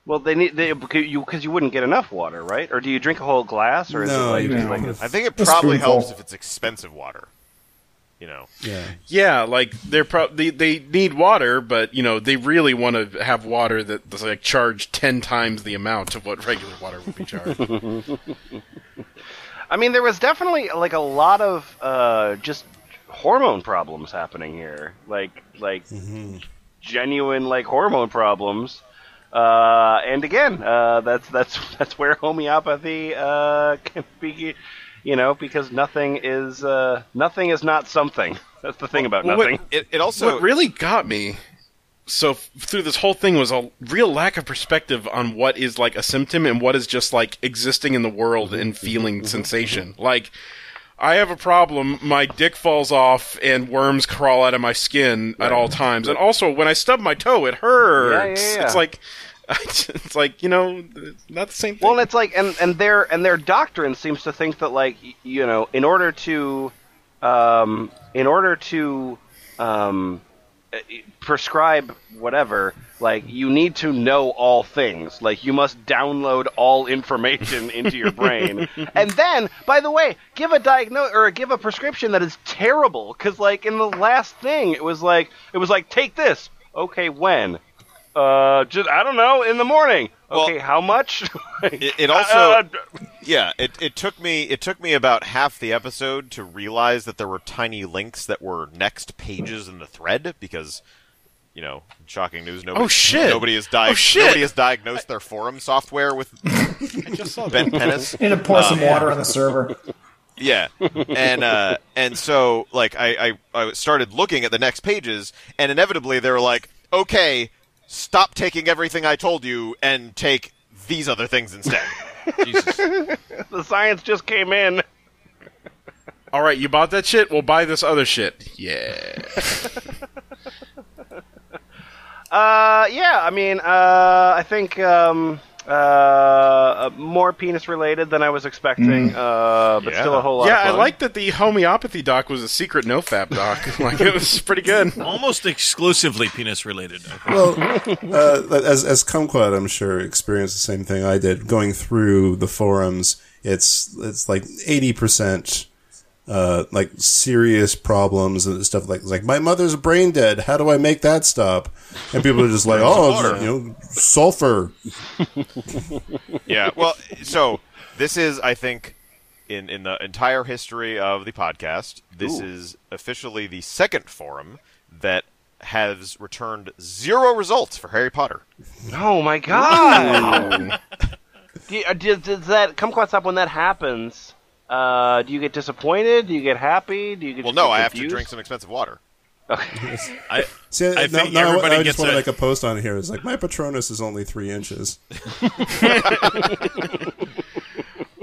Well, they need they because you you wouldn't get enough water, right? Or do you drink a whole glass, or is No, it like, you just like I think it probably helps if it's expensive water. You know. Yeah, Yeah, like they're pro- they they need water, but you know they really want to have water that's like charged ten times the amount of what regular water would be charged. I mean, there was definitely like a lot of uh, just hormone problems happening here, like like genuine like hormone problems. Uh, and again, uh, that's that's that's where homeopathy uh, can be, you know, because nothing is uh, nothing is not something. That's the thing about Well, nothing. It, it also. what really got me so f- through this whole thing was a real lack of perspective on what is like a symptom and what is just like existing in the world and feeling sensation like I have a problem. My dick falls off and worms crawl out of my skin at all times. And also, when I stub my toe, it hurts. Yeah, yeah, yeah. It's like, it's like you know, not the same thing. Well, it's like, and and their and their doctrine seems to think that like you know, in order to, um, in order to, um, uh, prescribe whatever. Like you need to know all things. Like you must download all information into your brain, and then, by the way, give a diagnose or give a prescription that is terrible. Because like in the last thing, it was like it was like take this. Okay, when? Uh, just I don't know. In the morning. Well, Okay, how much? It, it also, Uh, yeah, it, it took me it took me about half the episode to realize that there were tiny links that were next pages in the thread because, you know, shocking news. Nobody, Oh, shit. Nobody has di- Oh, shit. Nobody has diagnosed their forum software with bent penis. Need to pour some water on the server. Yeah, and uh, and so like I, I I started looking at the next pages, and inevitably they were like, okay, stop taking everything I told you and take these other things instead. Jesus. the science just came in. All right, you bought that shit. We'll buy this other shit. Yeah. Uh, yeah. I mean, uh, I think um, uh, more penis related than I was expecting. Uh, but Yeah. still a whole lot. yeah, of I fun. like that the homeopathy doc was a secret nofap doc. like it was pretty good. Almost exclusively penis related. Well, uh, as as Kumquat, I'm sure experienced the same thing I did. Going through the forums, it's it's like eighty percent. Uh, like serious problems and stuff like like my mother's brain dead. How do I make that stop? And people are just like, oh, you know, sulfur. yeah. Well, so this is, I think, in in the entire history of the podcast, this is officially the second forum that has returned zero results for Harry Potter. Oh my god! do uh, does, does that kumquats up when that happens? Uh, do you get disappointed? Do you get happy? Do you get Well, no, get I have to drink some expensive water. Okay. I, See, I now, think now everybody I, I gets just want a- to make a post on here. It's like my Patronus is only three inches.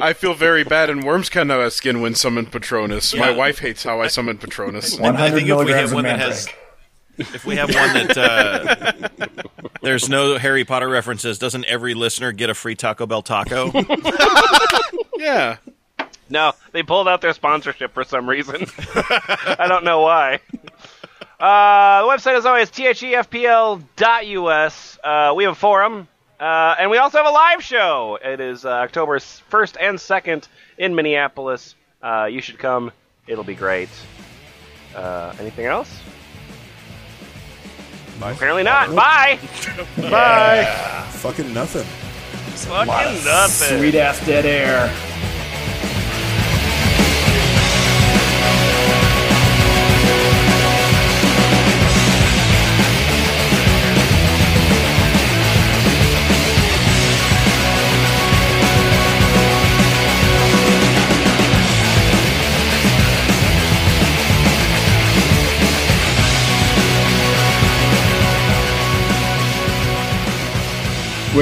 I feel very bad, and worms kind of have skin when summon Patronus. My wife hates how I summon Patronus. I think if we have one that has, if we have one that uh, there's no Harry Potter references, doesn't every listener get a free Taco Bell taco? Yeah. No, they pulled out their sponsorship for some reason. I don't know why. Uh, the website is always thefpl.us. Uh, we have a forum, uh, and we also have a live show. It is uh, October 1st and 2nd in Minneapolis. Uh, you should come. It'll be great. Uh, anything else? Apparently not. Bye! Bye. Fucking nothing. Fucking nothing. Sweet ass dead air.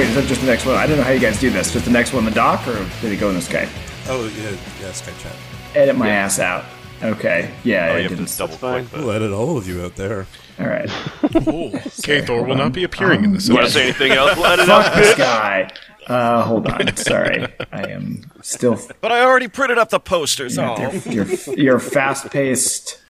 Wait, is that just the next one? I don't know how you guys do this. Just the next one, the doc, or did it go in the Skype? Oh yeah, yeah, Skype chat. Edit my ass out. Okay. Yeah, Oh, I you have didn't. to double fine. click. We'll edit all of you out there. All right. Okay, Thor will not be appearing in this. You want to say anything else? Let it Fuck out. this guy. Uh, hold on. Sorry. I am still. but I already printed up the posters. Oh. Your, your, your fast paced